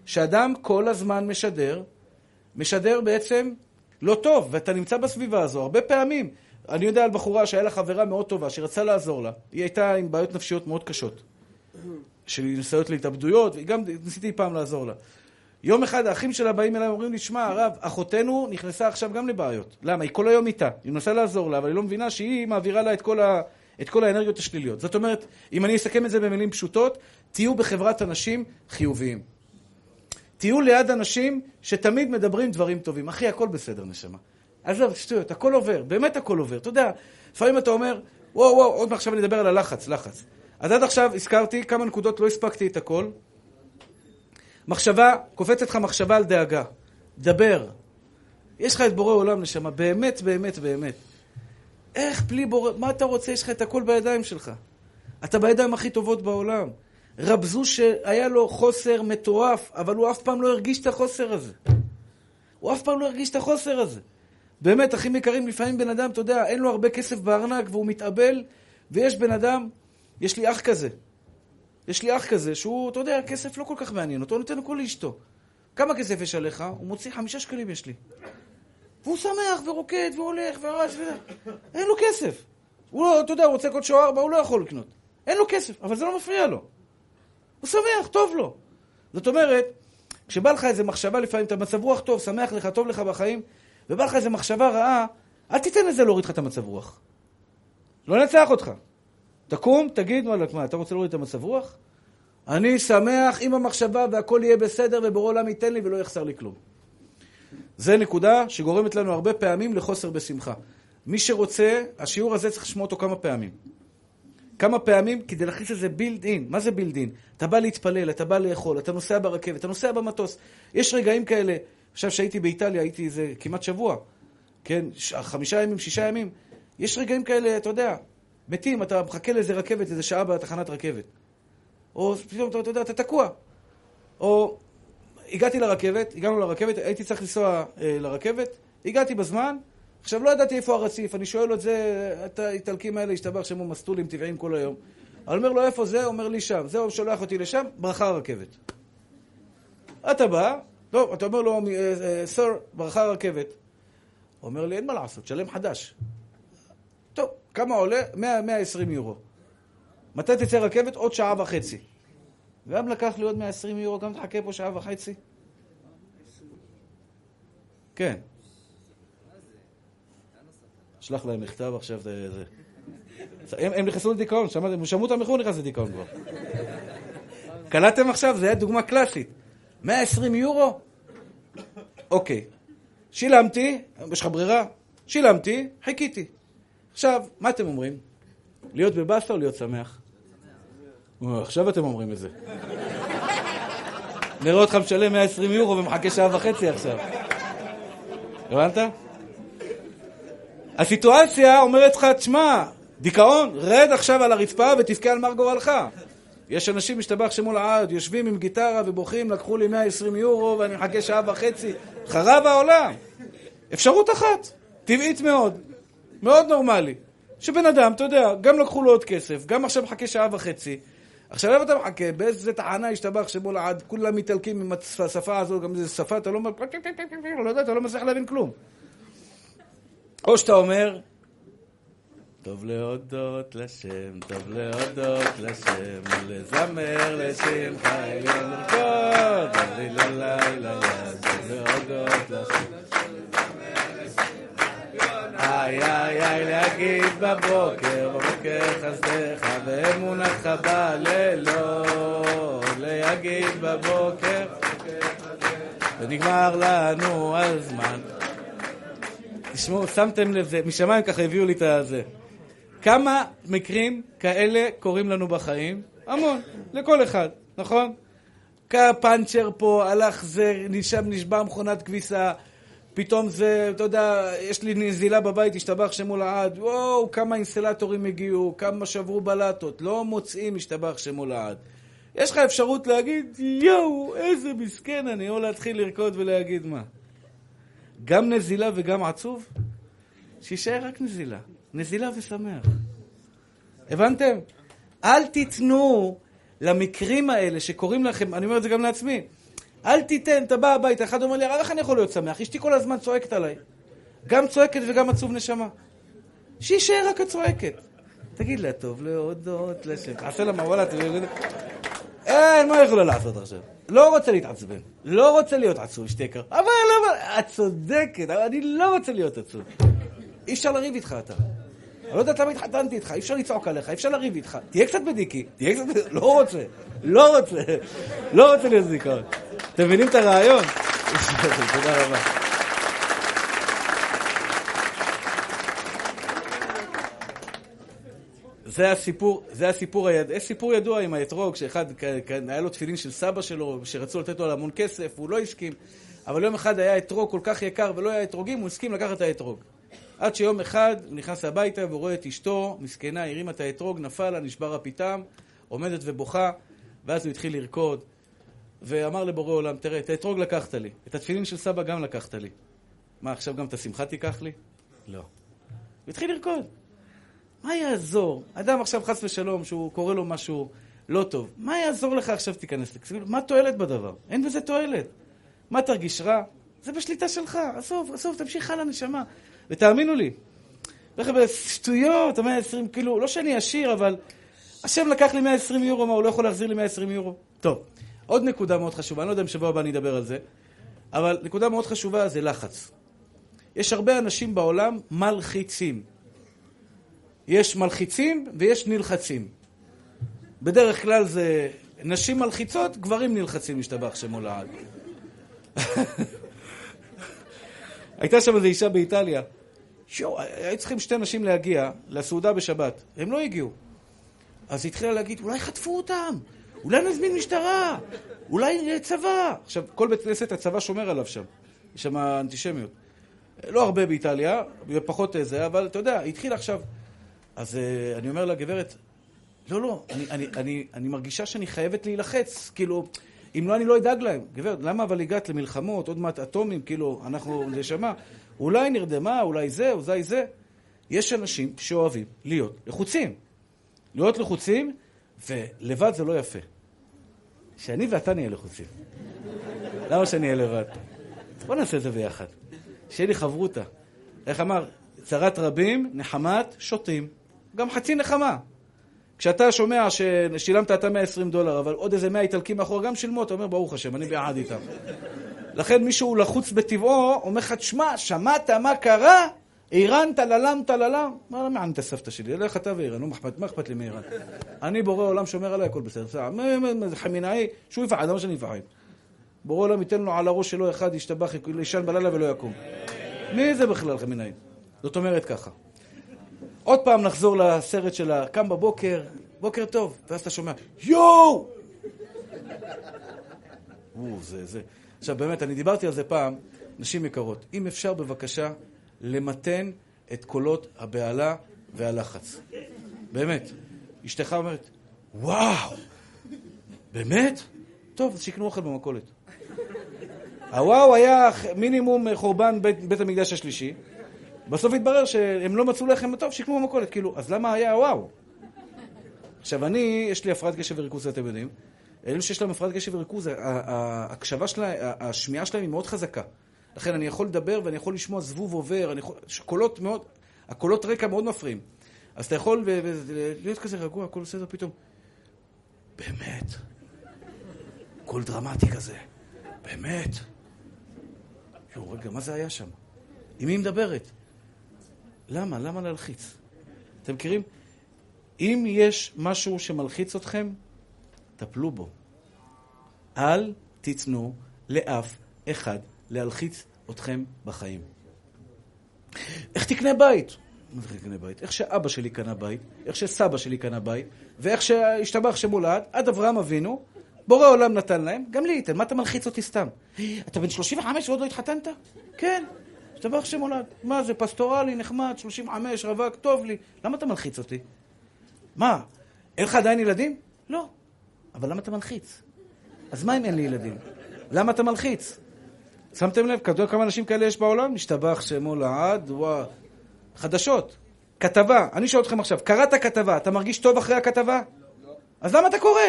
שאדם כל הזמן משדר, משדר בעצם לא טוב, ואתה נמצא בסביבה הזו הרבה פעמים. אני יודע על בחורה שהיה לה חברה מאוד טובה, שרצה לעזור לה. היא הייתה עם בעיות נפשיות מאוד קשות. של ניסיונות להתאבדויות, וגם ניסיתי פעם לעזור לה. יום אחד האחים שלה באים אליי ואומרים לי, שמע, הרב, אחותנו נכנסה עכשיו גם לבעיות. למה? היא כל היום איתה. היא מנסה לעזור לה, אבל היא לא מבינה שהיא מעבירה לה את כל, ה... את כל האנרגיות השליליות. זאת אומרת, אם אני אסכם את זה במילים פשוטות, תהיו בחברת אנשים חיוביים. תהיו ליד אנשים שתמיד מדברים דברים טובים. אחי, הכל בסדר, נשמה. עזוב, שטויות, הכל עובר, באמת הכל עובר. אתה יודע, לפעמים אתה אומר, וואו, וואו, עוד מעט עכשיו אני אדבר על הלחץ, לחץ. אז עד עכשיו הזכרתי כמה נקודות, לא הספקתי את הכל. מחשבה, קופצת לך מחשבה על דאגה. דבר. יש לך את בורא עולם, נשמה, באמת, באמת, באמת. איך בלי בורא, מה אתה רוצה? יש לך את הכל בידיים שלך. אתה בידיים הכי טובות בעולם. רב זו שהיה לו חוסר מטורף, אבל הוא אף פעם לא הרגיש את החוסר הזה. הוא אף פעם לא הרגיש את החוסר הזה. באמת, אחים יקרים, לפעמים בן אדם, אתה יודע, אין לו הרבה כסף בארנק והוא מתאבל, ויש בן אדם, יש לי אח כזה. יש לי אח כזה שהוא, אתה יודע, כסף לא כל כך מעניין אותו, הוא נותן הכל לאשתו. כמה כסף יש עליך? הוא מוציא חמישה שקלים יש לי. והוא שמח ורוקד והולך ורץ ו... אין לו כסף. הוא לא, אתה יודע, הוא רוצה קוד שואר ארבע, הוא לא יכול לקנות. אין לו כסף, אבל זה לא מפריע לו. הוא שמח, טוב לו. זאת אומרת, כשבא לך איזה מחשבה לפעמים, אתה מצב רוח טוב, שמח לך, טוב לך בחיים, ובא לך איזה מחשבה רעה, אל תיתן לזה להוריד לך את המצב רוח. לא נצח אותך. תקום, תגיד, וואלכ, מה, אתה רוצה להוריד את המצב רוח? אני שמח עם המחשבה והכל יהיה בסדר ובורא עולם ייתן לי ולא יחסר לי כלום. זה נקודה שגורמת לנו הרבה פעמים לחוסר בשמחה. מי שרוצה, השיעור הזה צריך לשמוע אותו כמה פעמים. כמה פעמים כדי להכניס לזה בילד אין. מה זה בילד אין? אתה בא להתפלל, אתה בא לאכול, אתה נוסע ברכבת, אתה נוסע במטוס. יש רגעים כאלה, עכשיו שהייתי באיטליה, הייתי איזה כמעט שבוע, כן, חמישה ימים, שישה ימים, יש רגעים כאלה, אתה יודע, מתים, אתה מחכה לאיזה רכבת, איזה שעה בתחנת רכבת. או פתאום, אתה, אתה יודע, אתה תקוע. או הגעתי לרכבת, הגענו לרכבת, הייתי צריך לנסוע אה, לרכבת, הגעתי בזמן, עכשיו לא ידעתי איפה הרציף, אני שואל את זה, את האיטלקים האלה, השתבח שהם מסטולים טבעיים כל היום. אני אומר לו, איפה זה? אומר לי שם. זהו, שולח אותי לשם, ברכה הרכבת. אתה בא, טוב, אתה אומר לו, סר, ברכה הרכבת. הוא אומר לי, אין מה לעשות, שלם חדש. טוב, כמה עולה? 100, 120 יורו. מתי תצא רכבת? עוד שעה וחצי. גם לקח לי עוד 120 יורו, גם תחכה פה שעה וחצי? כן. שלח להם מכתב עכשיו, זה... הם, נכנסו לדיכאון, שמעתם? שמעו אותם מחו"ל נכנס לדיכאון כבר. קלטתם עכשיו? זו הייתה דוגמה קלאסית. 120 יורו? אוקיי. שילמתי, יש לך ברירה? שילמתי, חיכיתי. עכשיו, מה אתם אומרים? להיות בבאסה או להיות שמח? עכשיו אתם אומרים את זה. נראה אותך משלם 120 יורו ומחכה שעה וחצי עכשיו. הבנת? הסיטואציה אומרת לך, תשמע, דיכאון, רד עכשיו על הרצפה ותבכה על מר גורלך. יש אנשים, משתבח שמול העד, יושבים עם גיטרה ובוכים, לקחו לי 120 יורו ואני מחכה שעה וחצי. חרב העולם. אפשרות אחת, טבעית מאוד, מאוד נורמלי. שבן אדם, אתה יודע, גם לקחו לו עוד כסף, גם עכשיו מחכה שעה וחצי. עכשיו איפה אתה מחכה? באיזה טענה השתבח שמול העד, כולם מתעלקים עם השפה הזו, גם איזה שפה, אתה לא... לא יודע, אתה לא מצליח להבין כלום. או שאתה אומר, טוב להודות לשם, טוב להודות לשם, לזמר לשמך עליון לרקוד, לילה לילה, טוב להודות לשם. איי איי איי להגיד בבוקר, בבוקר חסדך ואמונתך בלילות, להגיד בבוקר ונגמר לנו הזמן. תשמעו, שמתם לב, משמיים ככה הביאו לי את הזה. כמה מקרים כאלה קורים לנו בחיים? המון, לכל אחד, נכון? פאנצ'ר פה, הלך זה, שם נשבר מכונת כביסה, פתאום זה, אתה יודע, יש לי נזילה בבית, השתבח שמול העד, וואו, כמה אינסטלטורים הגיעו, כמה שברו בלטות, לא מוצאים השתבח שמול העד. יש לך אפשרות להגיד, יואו, איזה מסכן אני, או להתחיל לרקוד ולהגיד מה. גם נזילה וגם עצוב? שיישאר רק נזילה. נזילה ושמח. הבנתם? אל תיתנו למקרים האלה שקורים לכם, אני אומר את זה גם לעצמי, אל תיתן, אתה בא הביתה, אחד אומר לי, איך אני יכול להיות שמח? אשתי כל הזמן צועקת עליי. גם צועקת וגם עצוב נשמה. שיישאר רק הצועקת. תגיד לה, טוב להודות לשם. תעשה לה מה, וואלה, אין, מה יכולה לעשות עכשיו? לא רוצה להתעצבן. לא רוצה להיות עצוב, אשתי יקר. אבל, אבל, את צודקת, אני לא רוצה להיות עצוב. אי אפשר לריב איתך אתה. אני לא יודעת למה התחתנתי איתך, אי אפשר לצעוק עליך, אי אפשר לריב איתך. תהיה קצת בדיקי, תהיה קצת... לא רוצה, לא רוצה, לא רוצה להיות זיכרון. אתם מבינים את הרעיון? תודה רבה. זה הסיפור, זה הסיפור יש סיפור ידוע עם האתרוג, שאחד, היה לו תפילין של סבא שלו, שרצו לתת לו המון כסף, הוא לא הסכים, אבל יום אחד היה אתרוג כל כך יקר ולא היה אתרוגים, הוא הסכים לקחת את האתרוג. עד שיום אחד הוא נכנס הביתה והוא רואה את אשתו, מסכנה, הרימה את האתרוג, נפל לה, נשבר הפיתם, עומדת ובוכה, ואז הוא התחיל לרקוד, ואמר לבורא עולם, תראה, את האתרוג לקחת לי, את התפילין של סבא גם לקחת לי. מה, עכשיו גם את השמחה תיקח לי? לא. הוא התחיל לרקוד. מה יעזור? אדם עכשיו, חס ושלום, שהוא קורא לו משהו לא טוב, מה יעזור לך עכשיו תיכנס לקסימות? מה תועלת בדבר? אין בזה תועלת. מה תרגיש רע? זה בשליטה שלך. עזוב, עזוב, תמשיך הלאה, נשמה. ותאמינו לי, חבר'ה, שטויות, ה-120, כאילו, לא שאני עשיר, אבל השם לקח לי 120 יורו, מה, הוא לא יכול להחזיר לי 120 יורו? טוב, עוד נקודה מאוד חשובה, אני לא יודע אם שבוע הבא אני אדבר על זה, אבל נקודה מאוד חשובה זה לחץ. יש הרבה אנשים בעולם מלחיצים. יש מלחיצים ויש נלחצים. בדרך כלל זה נשים מלחיצות, גברים נלחצים, משתבח שמו לעד. הייתה שם איזו אישה באיטליה, שואו, היו צריכים שתי נשים להגיע לסעודה בשבת, הם לא הגיעו. אז היא התחילה להגיד, אולי חטפו אותם, אולי נזמין משטרה, אולי צבא. עכשיו, כל בית כנסת הצבא שומר עליו שם, יש שם אנטישמיות. לא הרבה באיטליה, פחות זה, אבל אתה יודע, היא התחילה עכשיו. אז uh, אני אומר לה, גברת, לא, לא, אני, אני, אני, אני מרגישה שאני חייבת להילחץ, כאילו, אם לא, אני לא אדאג להם. גברת, למה אבל הגעת למלחמות, עוד מעט אטומים, כאילו, אנחנו נשמה, אולי נרדמה, אולי זה, אולי זה. יש אנשים שאוהבים להיות לחוצים. להיות לחוצים, ולבד זה לא יפה. שאני ואתה נהיה לחוצים. למה שאני אהיה לבד? בוא נעשה את זה ביחד. שיהיה לי חברותה. איך אמר? צרת רבים, נחמת שוטים. גם חצי נחמה. כשאתה שומע ששילמת אתה 120 דולר, אבל עוד איזה 100 איטלקים מאחור גם שילמו, אתה אומר, ברוך השם, אני ביחד איתם. לכן מישהו לחוץ בטבעו, אומר לך, תשמע, שמעת מה קרה? איראן, טללם, טללם. מה לא מעניין את הסבתא שלי? לך אתה ואיראן, מה אכפת לי מאיראן? אני בורא עולם שומר עליי, הכל בסדר. חמינאי, שהוא יפחד, למה שאני אפחד? בורא עולם ייתן לו על הראש שלו אחד, ישתבח, יישן בלילה ולא יקום. מי זה בכלל חמינאי? זאת אומרת ככה. עוד פעם נחזור לסרט של קם בבוקר, בוקר טוב, ואז אתה שומע, יואו! זה, זה. עכשיו באמת, אני דיברתי על זה פעם, נשים יקרות, אם אפשר בבקשה למתן את קולות הבהלה והלחץ. באמת. אשתך אומרת, וואו, באמת? טוב, אז שיקנו אוכל במכולת. הוואו היה מינימום חורבן בית, בית המקדש השלישי. בסוף התברר שהם לא מצאו לחם טוב, שיקנו במכולת. כאילו, אז למה היה וואו? עכשיו, אני, יש לי הפרעת קשב וריכוז, אתם יודעים. אלו שיש להם הפרעת קשב וריכוז, ההקשבה שלהם, השמיעה שלהם היא מאוד חזקה. לכן אני יכול לדבר ואני יכול לשמוע זבוב עובר, יכול, קולות מאוד, הקולות רקע מאוד מפריעים. אז אתה יכול להיות כזה רגוע, הכל בסדר פתאום. באמת, קול דרמטי כזה, באמת. יו, רגע, מה זה היה שם? עם מי מדברת? למה? למה להלחיץ? אתם מכירים? אם יש משהו שמלחיץ אתכם, טפלו בו. אל תיתנו לאף אחד להלחיץ אתכם בחיים. איך תקנה בית? מה זה תקנה בית? איך שאבא שלי קנה בית, איך שסבא שלי קנה בית, ואיך שהשתבח שמולד, עד אברהם אבינו, בורא עולם נתן להם, גם לי ייתן. מה אתה מלחיץ אותי סתם? אתה בן 35 ועוד לא התחתנת? כן. השתבח שמולד. מה זה, פסטורלי, נחמד, 35, רווק, טוב לי. למה אתה מלחיץ אותי? מה, אין לך עדיין ילדים? לא. אבל למה אתה מלחיץ? אז מה אם אין לי ילדים? למה אתה מלחיץ? שמתם לב, יודע כמה אנשים כאלה יש בעולם? משתבח שמו לעד, וואו. חדשות, כתבה. אני שואל אתכם עכשיו, קראת כתבה, אתה מרגיש טוב אחרי הכתבה? לא. אז למה אתה קורא?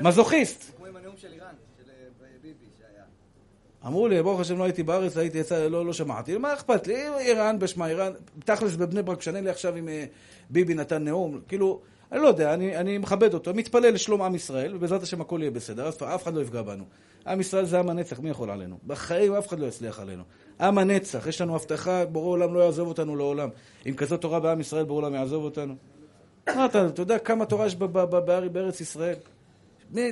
מזוכיסט. זה כמו עם הנאום של איראן, של אה, ביבי שהיה. אמרו לי, ברוך השם לא הייתי בארץ, הייתי יצא, לא, לא שמעתי. מה אכפת לי? איראן בשמה איראן. תכלס בבני ברק, שנה לי עכשיו אם אה, ביבי נתן נאום. כאילו, אני לא יודע, אני, אני מכבד אותו, מתפלל לשלום עם ישראל, ובעזרת השם הכל יהיה בסדר, אף, אף אחד לא יפגע בנו. עם ישראל זה עם הנצח, מי יכול עלינו? בחיים אף אחד לא יצליח עלינו. עם הנצח, יש לנו הבטחה, בורא עולם לא יעזוב אותנו לעולם. עם כזאת תורה בעם ישראל, בורא עולם יעזוב אותנו. מה אתה, אתה יודע כמה תורה יש בארץ ישראל?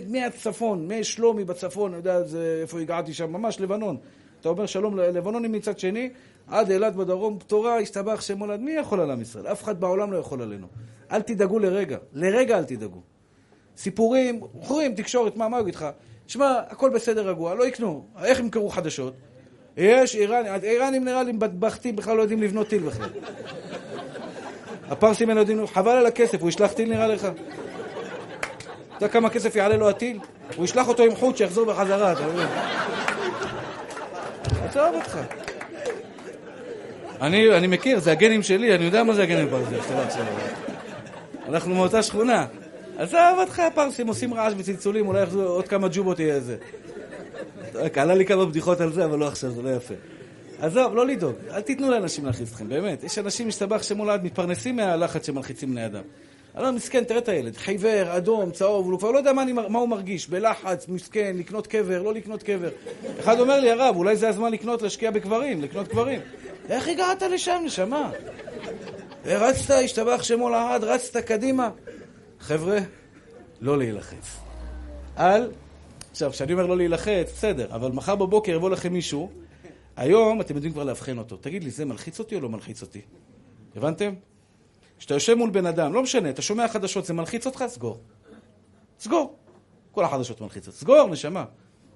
מהצפון, משלומי בצפון, אני יודע איפה הגעתי שם, ממש לבנון. אתה אומר שלום ללבנונים מצד שני, עד אילת בדרום, תורה, השתבח שם מולד, מי יכול על עם ישראל? אף אחד בעולם לא יכול עלינו. אל תדאגו לרגע, לרגע אל תדאגו. סיפורים, חורים, תקשורת, מה, מה יגיד לך? שמע, הכל בסדר רגוע, לא יקנו. איך ימכרו חדשות? יש איראנים, האיראנים נראה לי בטבחתים בכלל לא יודעים לבנות טיל בכלל. הפרסים האלה יודעים, חבל על הכסף, הוא ישלח טיל נראה לך? אתה יודע כמה כסף יעלה לו הטיל? הוא ישלח אותו עם חוט שיחזור בחזרה, אתה מבין? עזוב אותך. אני, אני מכיר, זה הגנים שלי, אני יודע מה זה הגנים ברזל, אנחנו מאותה שכונה. עזוב אותך, פרסים עושים רעש וצלצולים, אולי יחזור עוד כמה ג'ובות יהיה איזה. עלה לי כמה בדיחות על זה, אבל לא עכשיו, זה לא יפה. עזוב, לא לדאוג, אל תיתנו לאנשים להלחיץ אתכם, באמת. יש אנשים, מסתבך שמולד, מתפרנסים מהלחץ שמלחיצים בני אדם. לא, מסכן, תראה את הילד, חיוור, אדום, צהוב, הוא כבר לא יודע מה, אני, מה הוא מרגיש, בלחץ, מסכן, לקנות קבר, לא לקנות קבר. אחד אומר לי, הרב, אולי זה הזמן לקנות, להשקיע בקברים, לקנות קברים. איך הגעת לשם, נשמה? רצת, השתבח שמו לעד, רצת קדימה. חבר'ה, לא להילחץ. אל, עכשיו, כשאני אומר לא להילחץ, בסדר, אבל מחר בבוקר יבוא לכם מישהו, היום אתם יודעים כבר לאבחן אותו. תגיד לי, זה מלחיץ אותי או לא מלחיץ אותי? הבנתם? כשאתה יושב מול בן אדם, לא משנה, אתה שומע חדשות, זה מלחיץ אותך? סגור. סגור. כל החדשות מלחיצות. סגור, נשמה.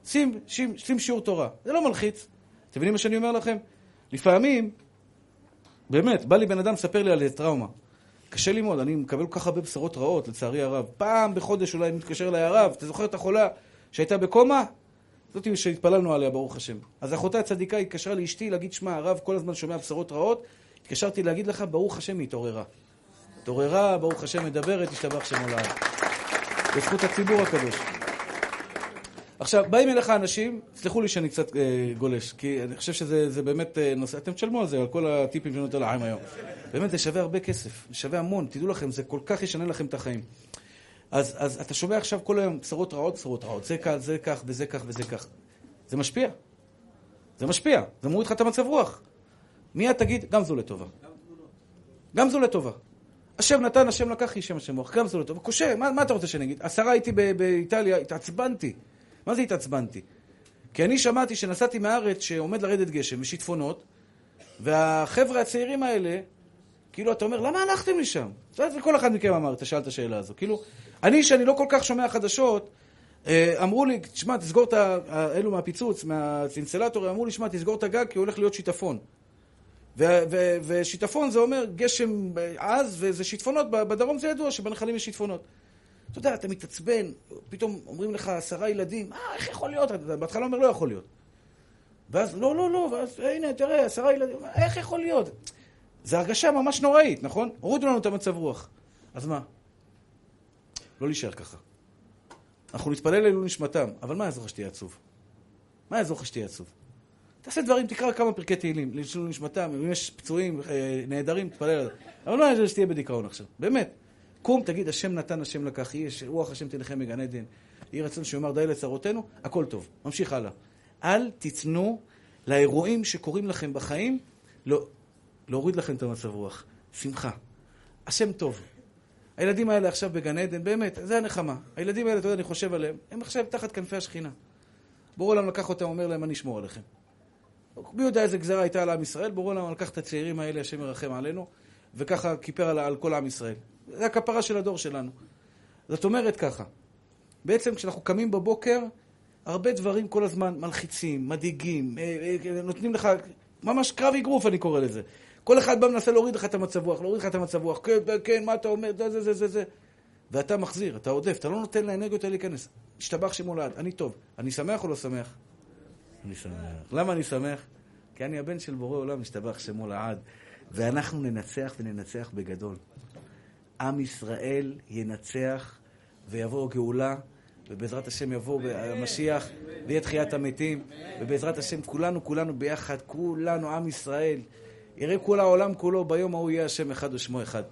שים, שים, שים שיעור תורה. זה לא מלחיץ. אתם מבינים מה שאני אומר לכם? לפעמים, באמת, בא לי בן אדם לספר לי על טראומה. קשה לי מאוד, אני מקבל כל כך הרבה בשורות רעות, לצערי הרב. פעם בחודש אולי מתקשר אליי הרב, אתה זוכר את החולה שהייתה בקומה? זאתי שהתפללנו עליה, ברוך השם. אז אחותה הצדיקה התקשרה לאשתי להגיד, שמע, הרב כל הזמן שומע בשורות רעות, התקשרתי להגיד לך, ברוך השם, היא התעוררה. התעוררה, ברוך השם, מדברת, השתבח שם עולם. בזכות הציבור הקדוש. עכשיו, באים אליך אנשים, סלחו לי שאני קצת אה, גולש, כי אני חושב שזה באמת אה, נושא, אתם תשלמו על זה, על כל הטיפים שאני נותן לעם היום. באמת, זה שווה הרבה כסף, זה שווה המון, תדעו לכם, זה כל כך ישנה לכם את החיים. אז, אז אתה שומע עכשיו כל היום בשורות רעות, בשורות רעות, זה כך, זה כך, וזה כך, וזה כך. זה משפיע. זה משפיע, זה מוריד לך את המצב רוח. מיד תגיד, גם זו לטובה. גם זו לטובה. השם נתן, השם לקח, איש שם השם רוח. גם זו לטובה. קשה, מה, מה אתה רוצה שאני אגיד? עשרה הייתי באיטליה, התעצבנתי. מה זה התעצבנתי? כי אני שמעתי שנסעתי מהארץ שעומד לרדת גשם ושיטפונות, והחבר'ה הצעירים האלה, כאילו, אתה אומר, למה הלכתם לשם? זה כל אחד מכם אמר, אתה שאלת את השאלה הזו. כאילו, אני, שאני לא כל כך שומע חדשות, אה, אמרו לי, תשמע, תסגור את ה... אלו מהפיצוץ, מהאינסטלטור, אמרו לי, תשמע, תסגור את הגג כי הולך להיות שיטפון. ושיטפון זה אומר גשם עז, וזה שיטפונות, בדרום זה ידוע שבנחלים יש שיטפונות. אתה יודע, אתה מתעצבן, פתאום אומרים לך עשרה ילדים, אה, איך יכול להיות? אתה בהתחלה אומר, לא יכול להיות. ואז, לא, לא, לא, ואז, הנה, תראה, עשרה ילדים, איך יכול להיות? זו הרגשה ממש נוראית, נכון? הורידו לנו את המצב רוח. אז מה? לא להישאר ככה. אנחנו נתפלל לעילוי נשמתם, אבל מה יעזור לך שתהיה עצוב? מה יעזור לך שתהיה עצוב? תעשה דברים, תקרא כמה פרקי תהילים, לעילוי נשמתם, אם יש פצועים, אה, נעדרים, תתפלל על זה. אבל לא יעזור שתהיה בדיכאון עכשיו, באמת. קום, תגיד, השם נתן, השם לקח, יהיה רוח השם תלכם מגן עדן, יהי רצון שיאמר די לצרותינו, הכל טוב. ממשיך הלאה. אל תיתנו לאירועים שקורים לכם בחיים לא, להוריד לכם את המצב רוח. שמחה. השם טוב. הילדים האלה עכשיו בגן עדן, באמת, זה הנחמה. הילדים האלה, אתה יודע, אני חושב עליהם, הם עכשיו תחת כנפי השכינה. בורא עולם לקח אותם, אומר להם, אני אשמור עליכם. מי יודע איזה גזרה הייתה על עם ישראל? בורא עולם לקח את הצעירים האלה, השם ירחם עלינו, וככה כיפר על, על כל עם ישראל. זה הכפרה של הדור שלנו. זאת אומרת ככה, בעצם כשאנחנו קמים בבוקר, הרבה דברים כל הזמן מלחיצים, מדאיגים, אה, אה, נותנים לך, ממש קרב אגרוף אני קורא לזה. כל אחד בא מנסה להוריד לך את המצב רוח, להוריד לך את המצב רוח, כן, כן, מה אתה אומר, זה, זה, זה, זה, זה. ואתה מחזיר, אתה עודף, אתה לא נותן לאנרגיות האלה להיכנס. השתבח שמו לעד, אני טוב. אני שמח או לא שמח? אני שמח. למה אני שמח? כי אני הבן של בורא עולם, השתבח שמו לעד. ואנחנו ננצח וננצח בגדול. עם ישראל ינצח ויבוא גאולה, ובעזרת השם יבוא המשיח ויהיה תחיית המתים, ובעזרת השם כולנו, כולנו ביחד, כולנו, עם ישראל. יראה כל העולם כולו, ביום ההוא יהיה השם אחד ושמו אחד.